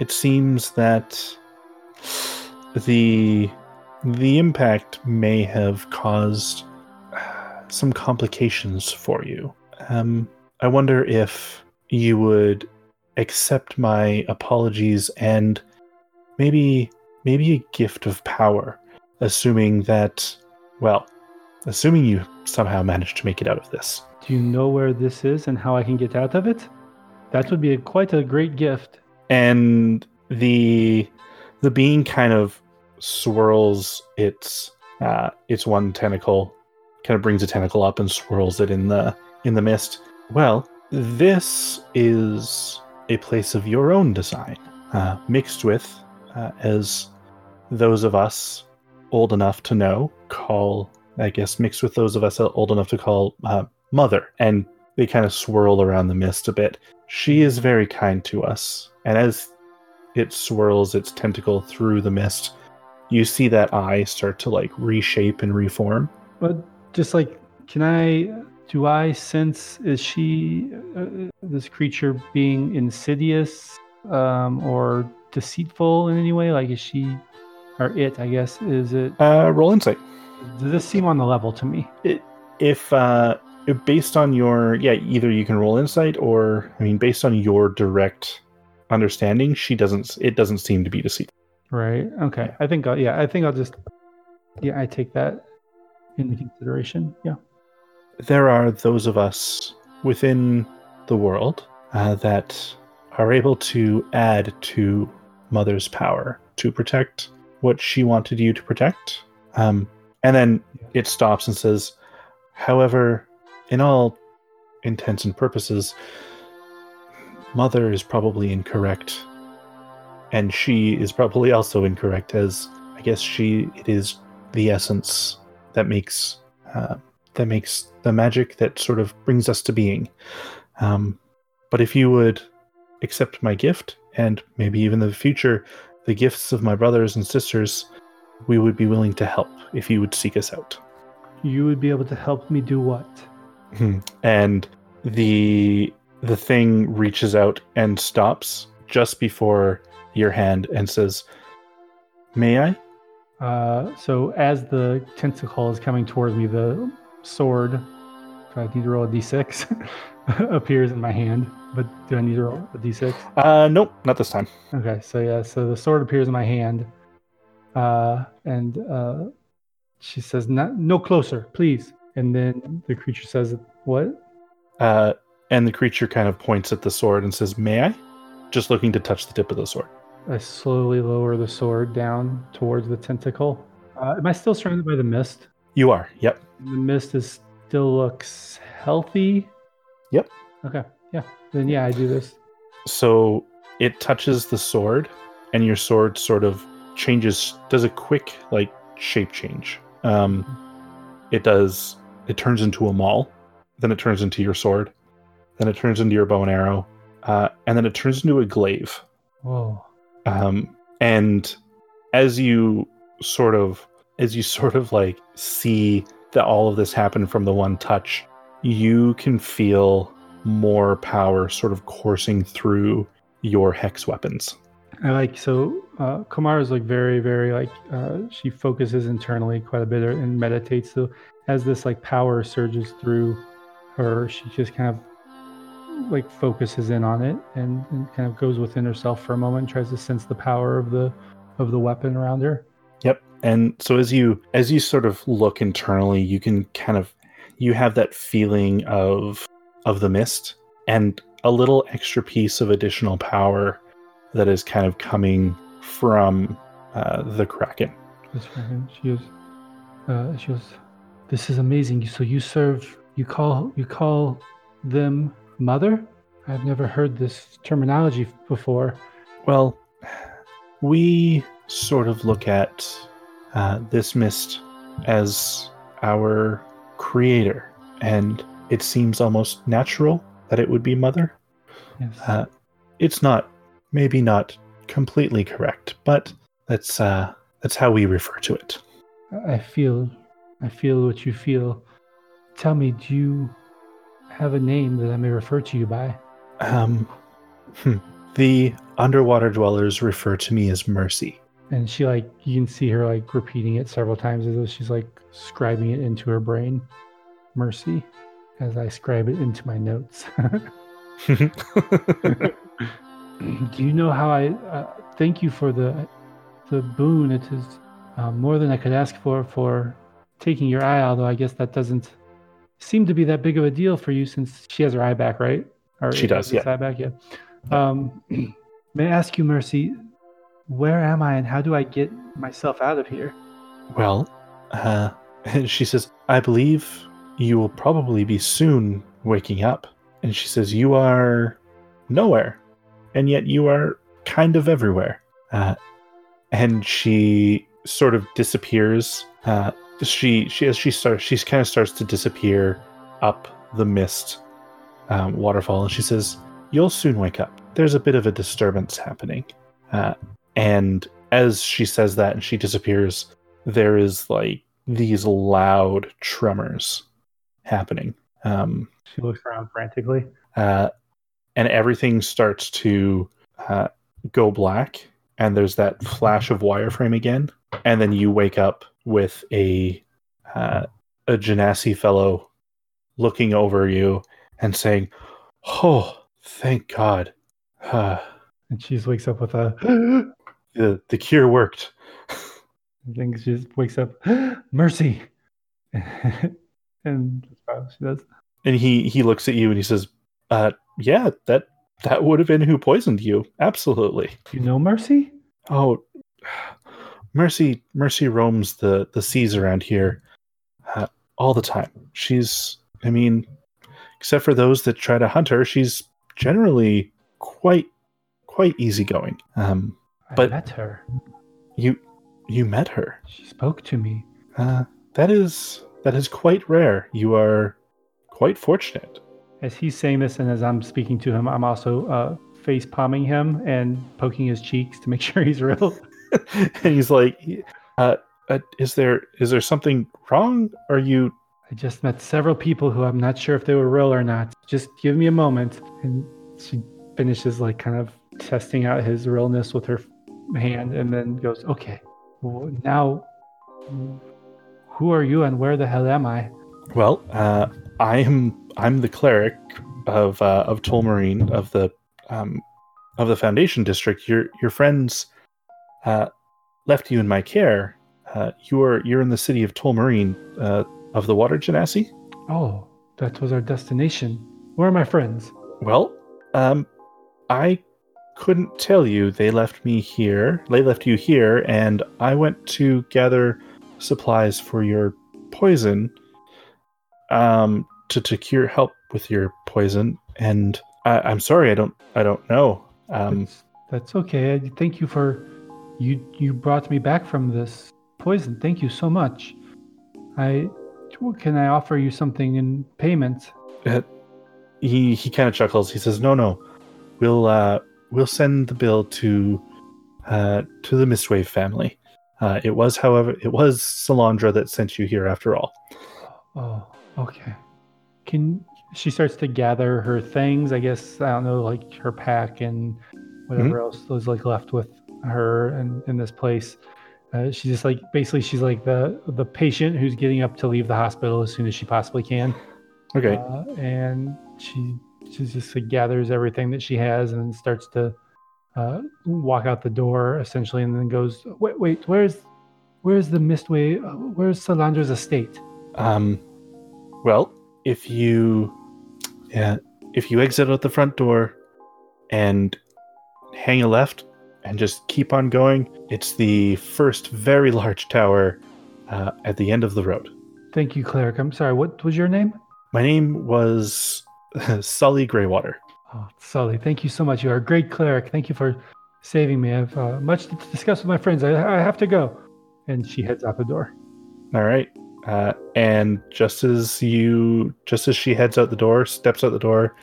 S3: it seems that the the impact may have caused some complications for you. Um i wonder if you would accept my apologies and maybe maybe a gift of power, assuming that, well, assuming you somehow managed to make it out of this.
S2: Do you know where this is and how I can get out of it? That would be a, quite a great gift.
S3: And the the being kind of swirls its uh, its one tentacle, kind of brings a tentacle up and swirls it in the in the mist. Well, this is a place of your own design, uh, mixed with, uh, as those of us old enough to know call, I guess, mixed with those of us old enough to call uh, mother. And they kind of swirl around the mist a bit. She is very kind to us, and as it swirls its tentacle through the mist, you see that eye start to like reshape and reform.
S2: But just like, can I? Do I sense is she uh, this creature being insidious um, or deceitful in any way? Like, is she or it? I guess is it?
S3: Uh, roll insight.
S2: Does this seem on the level to me?
S3: If uh, based on your yeah, either you can roll insight or I mean, based on your direct understanding, she doesn't. It doesn't seem to be deceitful.
S2: Right. Okay. I think. I'll, yeah. I think I'll just. Yeah, I take that into consideration. Yeah.
S3: there are those of us within the world uh, that are able to add to Mother's power to protect what she wanted you to protect. Um, and then it stops and says, however, in all intents and purposes, Mother is probably incorrect. And she is probably also incorrect, as I guess she it is the essence that makes uh, that makes the magic that sort of brings us to being. Um, but if you would accept my gift, and maybe even the future, the gifts of my brothers and sisters, we would be willing to help if you would seek us out.
S2: You would be able to help me do what?
S3: and the the thing reaches out and stops just before your hand and says, "May I?"
S2: Uh, so as the tentacle is coming towards me, the sword, do I need to roll a d6, *laughs* appears in my hand. But do I need to roll a d6?
S3: Uh, nope, not this time.
S2: Okay, so yeah, so the sword appears in my hand, uh, and uh, she says, "Not, no closer, please." And then the creature says, "What?"
S3: Uh, and the creature kind of points at the sword and says, "May I?" Just looking to touch the tip of the sword.
S2: I slowly lower the sword down towards the tentacle. Uh, am I still surrounded by the mist?
S3: You are. Yep.
S2: The mist is still looks healthy.
S3: Yep.
S2: Okay. Yeah. Then yeah, I do this.
S3: So it touches the sword, and your sword sort of changes, does a quick like shape change. Um, it does. It turns into a maul, then it turns into your sword, then it turns into your bow and arrow, uh, and then it turns into a glaive.
S2: Whoa.
S3: um, and as you sort of as you *laughs* sort of like see that all of this happen from the one touch you can feel more power sort of coursing through your hex weapons
S2: I like so. Uh, Kumar is like very, very like uh, she focuses internally quite a bit and meditates. So as this like power surges through her, she just kind of like focuses in on it and, and kind of goes within herself for a moment, tries to sense the power of the of the weapon around her.
S3: Yep. And so as you as you sort of look internally, you can kind of you have that feeling of of the mist and a little extra piece of additional power that is kind of coming from uh, the Kraken.
S2: She goes, uh, she goes, this is amazing. So you serve, you call, you call them mother? I've never heard this terminology before.
S3: Well, we sort of look at uh, this mist as our creator, and it seems almost natural that it would be mother.
S2: Yes.
S3: Uh, it's not, maybe not completely correct, but that's uh, that's how we refer to it.
S2: I feel, I feel what you feel. Tell me, do you have a name that I may refer to you by?
S3: Um, hmm. the underwater dwellers refer to me as Mercy.
S2: And she like you can see her like repeating it several times as though she's like scribing it into her brain. Mercy, as I scribe it into my notes. *laughs* *laughs* *laughs* *clears throat* Do you know how I uh, thank you for the the boon? It is uh, more than I could ask for for taking your eye. Although I guess that doesn't seem to be that big of a deal for you since she has her eye back, right? Or
S3: She does, yeah.
S2: Eye back, yeah. Um, *clears throat* may I ask you, Mercy, where am I and how do I get myself out of here?
S3: Well, uh, *laughs* she says, I believe you will probably be soon waking up. And she says, You are nowhere, and yet you are kind of everywhere. Uh, and she sort of disappears. Uh, she, she, as she starts, she kind of starts to disappear up the mist um, waterfall. And she says, You'll soon wake up. There's a bit of a disturbance happening. Uh, and as she says that and she disappears, there is like these loud tremors happening. Um,
S2: She looks around frantically.
S3: uh, and everything starts to uh, go black, and there's that flash of wireframe again, and then you wake up with a uh, a Genasi fellow looking over you and saying, "Oh, thank God, uh, *sighs*
S2: And she just wakes up with a *gasps*
S3: the the cure worked."
S2: I think she just wakes up, *gasps* mercy. *laughs* and she does.
S3: And he he looks at you and he says, uh, "Yeah, that that would have been who poisoned you. Absolutely."
S2: You know mercy?
S3: Oh, Mercy, Mercy roams the the seas around here uh, all the time. She's, I mean, except for those that try to hunt her, she's generally quite quite easygoing. Um, But-
S2: I met her.
S3: you you met her.
S2: She spoke to me.
S3: Uh, that is that is quite rare. You are quite fortunate.
S2: As he's saying this, and as I'm speaking to him, I'm also uh, face palming him and poking his cheeks to make *laughs* sure he's real. *laughs*
S3: and he's like, uh, uh, "Is there is there something wrong? Are you
S2: I just met several people who I'm not sure if they were real or not. Just give me a moment. And she finishes like kind of testing out his realness with her hand and then goes, okay, well, now who are you and where the hell am I?
S3: Well, uh, I'm I'm the cleric of uh, of Tolmarine of the um, of the Foundation District. Your your friends uh, left you in my care. Uh, you're you're in the city of Tolmarine uh, of the Water Genasi.
S2: Oh, that was our destination. Where are my friends?
S3: Well, um, I couldn't tell you. They left me here. They left you here, and I went to gather supplies for your poison. Um, to to cure help with your poison, and I, I'm sorry, I don't I don't know. Um,
S2: that's, that's okay. I Thank you for you. You brought me back from this poison. Thank you so much. I can I offer you something in payment?
S3: he he kind of chuckles. He says, "No, no, we'll uh, we'll send the bill to uh, to the Mistwave family. Uh, it was, however, it was Salandra that sent you here after all."
S2: Oh, okay. Can she starts to gather her things? I guess I don't know, like her pack and whatever else was like left with her and in this place. Uh, she's just like basically she's like the the patient who's getting up to leave the hospital as soon as she possibly can.
S3: Okay.
S2: Uh, and she she just like, gathers everything that she has and starts to uh, walk out the door essentially, and then goes, "Wait, wait, where's where's the Mistway? uh, Where's Salandra's estate?"
S3: Um, well, if you, yeah, if you exit out the front door and hang a left and just keep on going, it's the first very large tower uh, at the end of the road.
S2: Thank you, cleric. I'm sorry. What was your name?
S3: My name was *laughs* Sully Graywater.
S2: Oh, Sully. Thank you so much. You are a great cleric. Thank you for saving me. I have uh, much to discuss with my friends. I, I have to go. And she heads out the door.
S3: All right. Uh, and just as you, just as she heads out the door, steps out the door,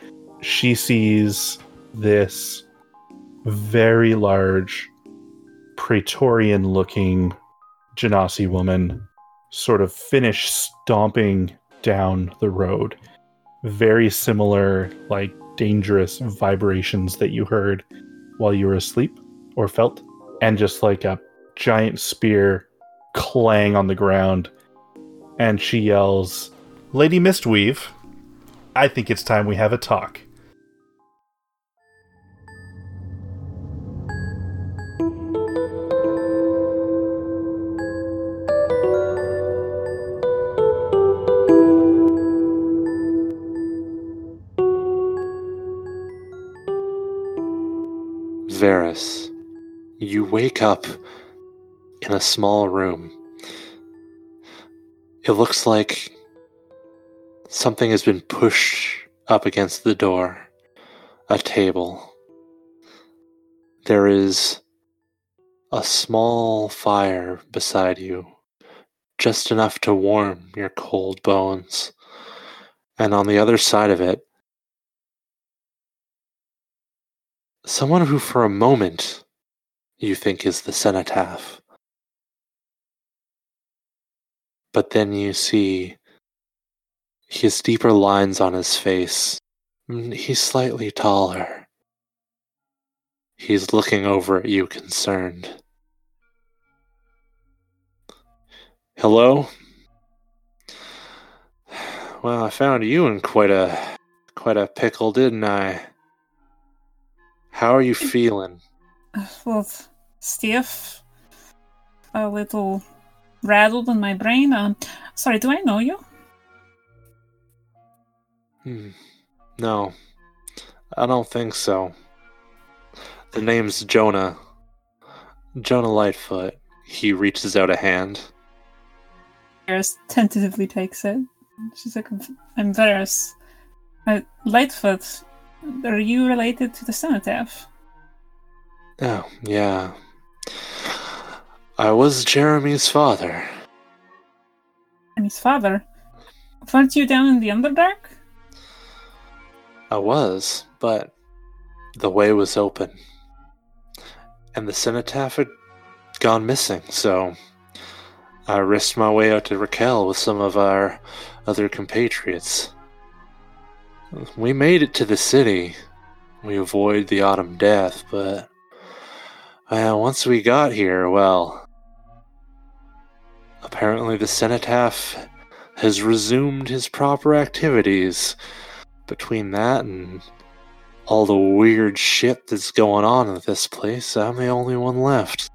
S3: she sees this very large, Praetorian looking Genasi woman sort of finish stomping down the road. Very similar, like dangerous vibrations that you heard while you were asleep or felt, and just like a giant spear clang on the ground. And she yells, Lady Mistweave, I think it's time we have a talk.
S4: Varys, you wake up in a small room. It looks like something has been pushed up against the door. A table. There is a small fire beside you, just enough to warm your cold bones. And on the other side of it, someone who for a moment you think is the cenotaph. But then you see he has deeper lines on his face. Mm, He's slightly taller. He's looking over at you concerned. Hello? Well, I found you in quite a quite a pickle, didn't I? How are you feeling? *sighs*
S5: well, stiff, a little rattled in my brain. Um, sorry, do I know you?
S4: Hmm. No, I don't think so. The name's Jonah. Jonah Lightfoot. He reaches out a hand.
S5: Varys tentatively takes it. She's like, I'm Varys. Uh, Lightfoot, are you related to the cenotaph?
S4: Oh, yeah. I was Jeremy's father.
S5: And his father? Weren't you down in the Underdark?
S4: I was, but the way was open. And the cenotaph had gone missing, so I risked my way out to Raquel with some of our other compatriots. We made it to the city. We avoided the autumn death, but uh, once we got here, well, apparently the cenotaph has resumed his proper activities. Between that and all the weird shit that's going on in this place, I'm the only one left.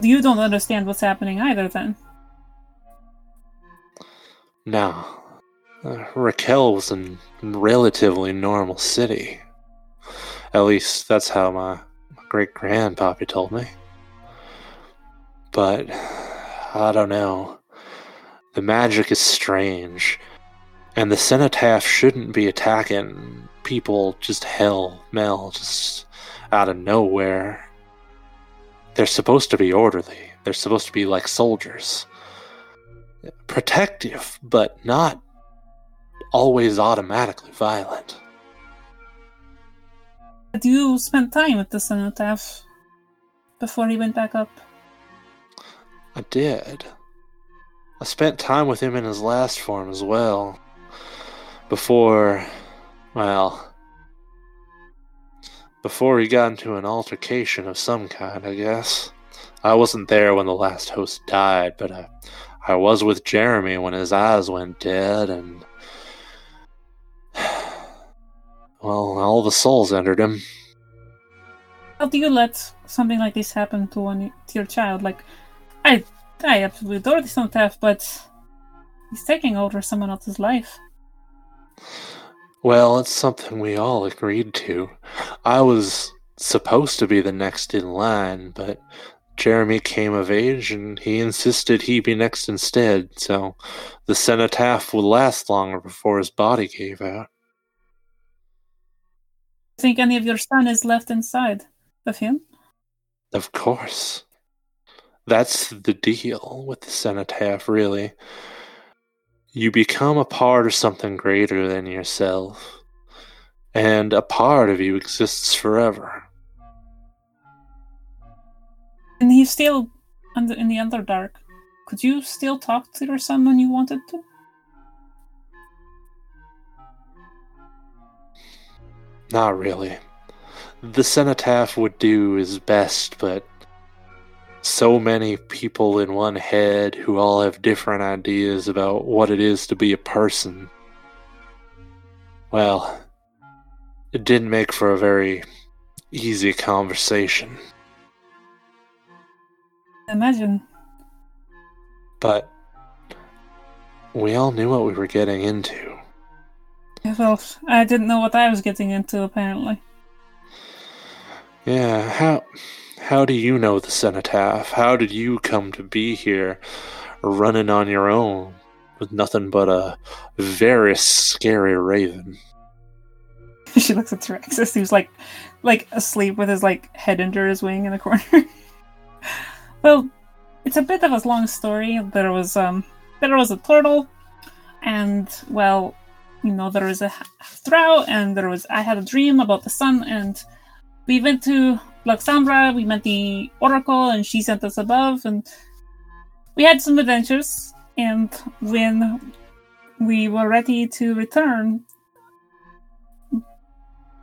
S5: You don't understand what's happening either, then.
S4: Now, uh, Raquel was in relatively normal city. At least that's how my, my great grandpappy told me. But I don't know. The magic is strange, and the cenotaph shouldn't be attacking people just hell mel, just out of nowhere. They're supposed to be orderly. They're supposed to be like soldiers protective, but not always automatically violent.
S5: But you spent time with the cenotaph before he went back up.
S4: I did. I spent time with him in his last form as well. Before, well, before he got into an altercation of some kind, I guess. I wasn't there when the last host died, but I, I was with Jeremy when his eyes went dead, and. *sighs* Well, all the souls entered him.
S5: How do you let something like this happen to one to your child? Like, I, I absolutely adore the cenotaph, but he's taking over someone else's life.
S4: Well, it's something we all agreed to. I was supposed to be the next in line, but Jeremy came of age and he insisted he be next instead, so the cenotaph would last longer before his body gave out.
S5: Think any of your son is left inside of him?
S4: Of course. That's the deal with the cenotaph, really. You become a part of something greater than yourself, and a part of you exists forever.
S5: And he's still under, in the Underdark. Could you still talk to your son when you wanted to?
S4: Not really. The cenotaph would do his best, but so many people in one head who all have different ideas about what it is to be a person. Well, it didn't make for a very easy conversation.
S5: Imagine.
S4: But we all knew what we were getting into.
S5: Well, I didn't know what I was getting into, apparently.
S4: Yeah, how how do you know the cenotaph? How did you come to be here running on your own with nothing but a very scary raven? *laughs*
S5: she looks at Terexis, who's like like asleep with his like head under his wing in the corner. *laughs* well, it's a bit of a long story. There was um there was a turtle and well, you know, there was a drow and there was I had a dream about the sun and we went to Luxambra, we met the Oracle, and she sent us above, and we had some adventures. And when we were ready to return,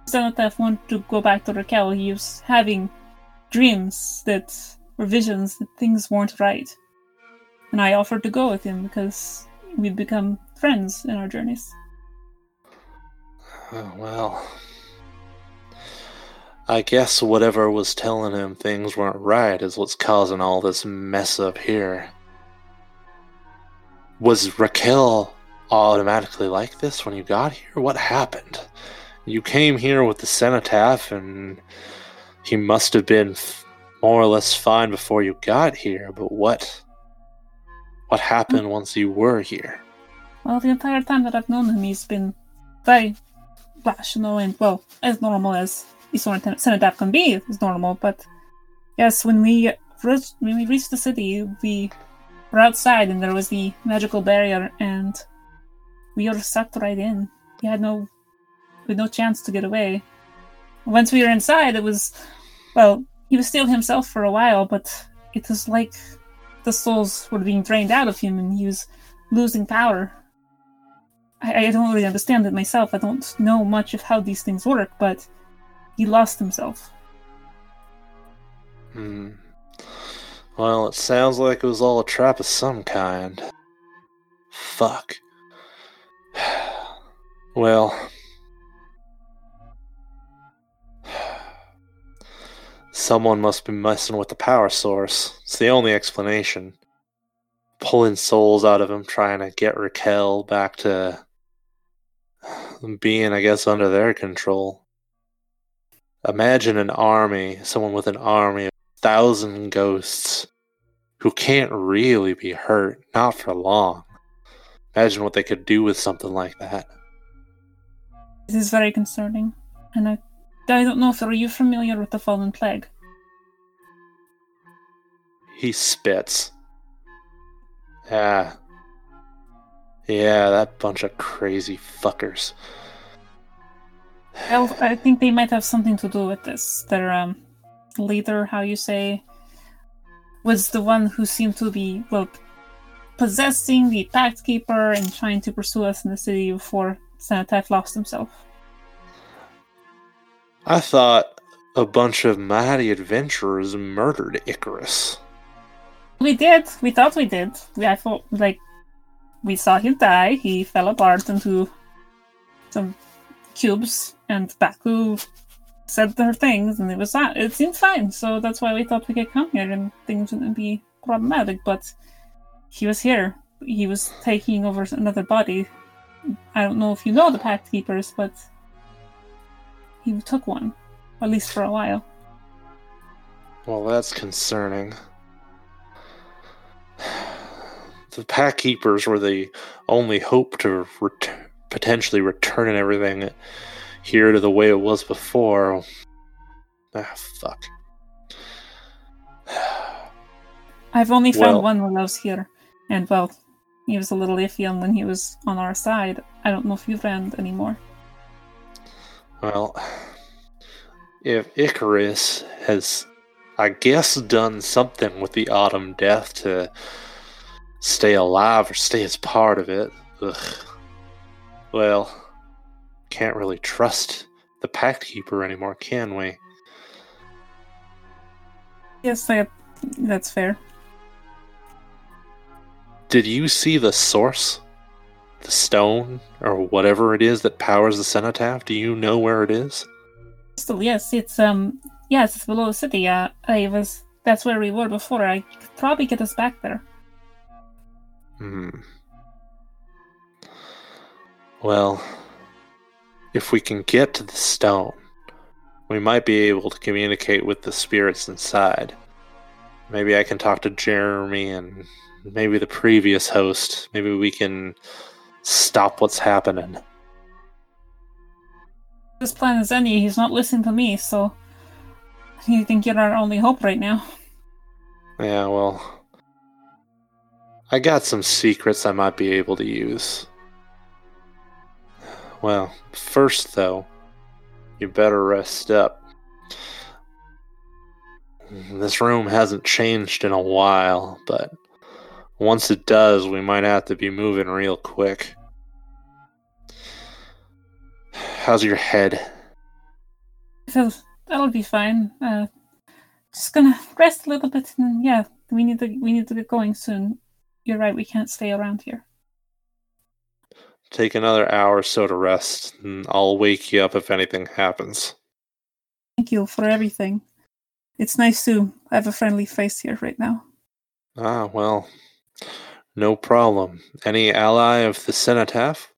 S5: Zenitheth wanted to go back to Raquel. He was having dreams that were visions that things weren't right. And I offered to go with him because we'd become friends in our journeys.
S4: Oh, well, I guess whatever was telling him things weren't right is what's causing all this mess up here. Was Raquel automatically like this when you got here? What happened? You came here with the cenotaph, and he must have been more or less fine before you got here. But what? What happened once you were here?
S5: Well, the entire time that I've known him, he's been very rational and, well, as normal as Cenotaph can be is normal, but yes, when we reached, when we reached the city, we were outside and there was the magical barrier, and we were sucked right in. We had no, we had no chance to get away. Once we were inside, it was, well, he was still himself for a while, but it was like the souls were being drained out of him, and he was losing power. I, I don't really understand it myself. I don't know much of how these things work, but he lost himself.
S4: Hmm. Well, it sounds like it was all a trap of some kind. Fuck. *sighs* well. *sighs* Someone must be messing with the power source. It's the only explanation. Pulling souls out of him, trying to get Raquel back to *sighs* being, I guess, under their control. Imagine an army, someone with an army of thousand ghosts who can't really be hurt, not for long. Imagine what they could do with something like that.
S5: This is very concerning, and I, I don't know if are you familiar with the Fallen Plague.
S4: He spits. Yeah. Yeah, that bunch of crazy fuckers.
S5: Well, I think they might have something to do with this. Their um, leader, how you say, was the one who seemed to be, well, possessing the Pact Keeper and trying to pursue us in the city before Cenotaph lost himself.
S4: I thought a bunch of mighty adventurers murdered Icarus.
S5: We did. We thought we did. We, I thought, like, we saw him die. He fell apart into some cubes, and Baku said their things, and it was that. It seemed fine, so that's why we thought we could come here and things wouldn't be problematic. But he was here. He was taking over another body. I don't know if you know the Pact Keepers, but he took one, at least for a while.
S4: Well, that's concerning. *sighs* The Pact Keepers were the only hope to ret- potentially returning everything here to the way it was before. Ah, fuck.
S5: I've only found
S4: Well-
S5: one Willows here, and well, he was a little iffy on when he was on our side. I don't know if you've found anymore.
S4: Well, if Icarus has, I guess, done something with the Autumn Death to stay alive or stay as part of it, ugh. Well, can't really trust the Pact Keeper anymore, can we?
S5: Yes, I, that's fair.
S4: Did you see the source? The stone, or whatever it is that powers the cenotaph? Do you know where it is?
S5: Still, yes, it's um, yes, it's below the city. Uh, I was that's where we were before. I could probably get us back there.
S4: Hmm. Well, if we can get to the stone, we might be able to communicate with the spirits inside. Maybe I can talk to Jeremy and maybe the previous host. Maybe we can stop what's happening.
S5: This plan is any. He's not listening to me, so you think you're our only hope right now.
S4: Yeah, well, I got some secrets I might be able to use. Well, first though, you better rest up. This room hasn't changed in a while, but once it does, we might have to be moving real quick. How's your head?
S5: So that'll be fine. Uh, just gonna rest a little bit, and yeah, we need to we need to get going soon. You're right. We can't stay around here.
S4: Take another hour or so to rest, and I'll wake you up if anything happens.
S5: Thank you for everything. It's nice to have a friendly face here right now.
S4: Ah, well, no problem. Any ally of the cenotaph?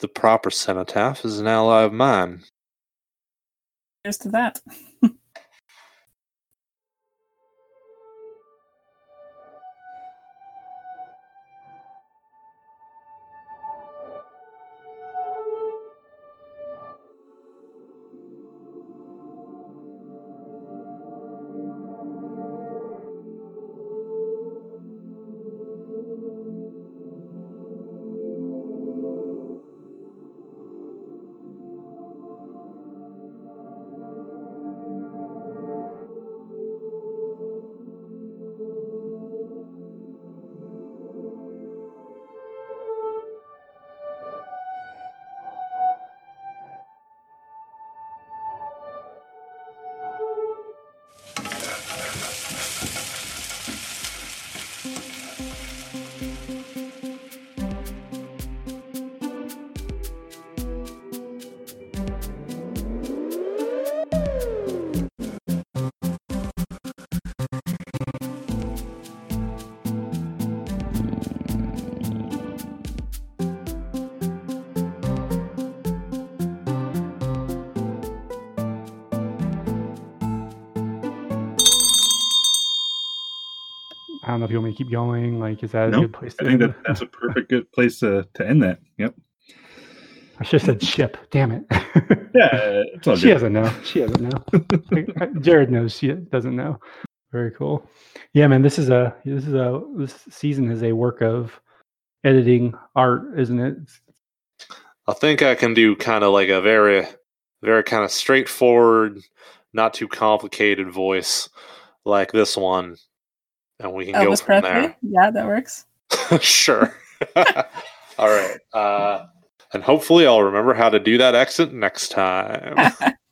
S4: The proper cenotaph is an ally of mine.
S5: Here's to that. *laughs*
S2: if you want me to keep going. Like, is that a good place to
S3: I think
S2: end?
S3: that that's a perfect good place to, to end that. Yep.
S2: I should have said ship. Damn it.
S3: Yeah, it's
S2: she
S3: good.
S2: doesn't know. She doesn't know. Jared knows. She doesn't know. Very cool. Yeah, man. This is a this is a this season is a work of editing art, isn't it?
S4: I think I can do kind of like a very, very kind of straightforward, not too complicated voice like this one, and we can go from
S5: Presley. Yeah, that works. *laughs*
S4: sure. *laughs* All right. Uh, and hopefully, I'll remember how to do that exit next time. *laughs*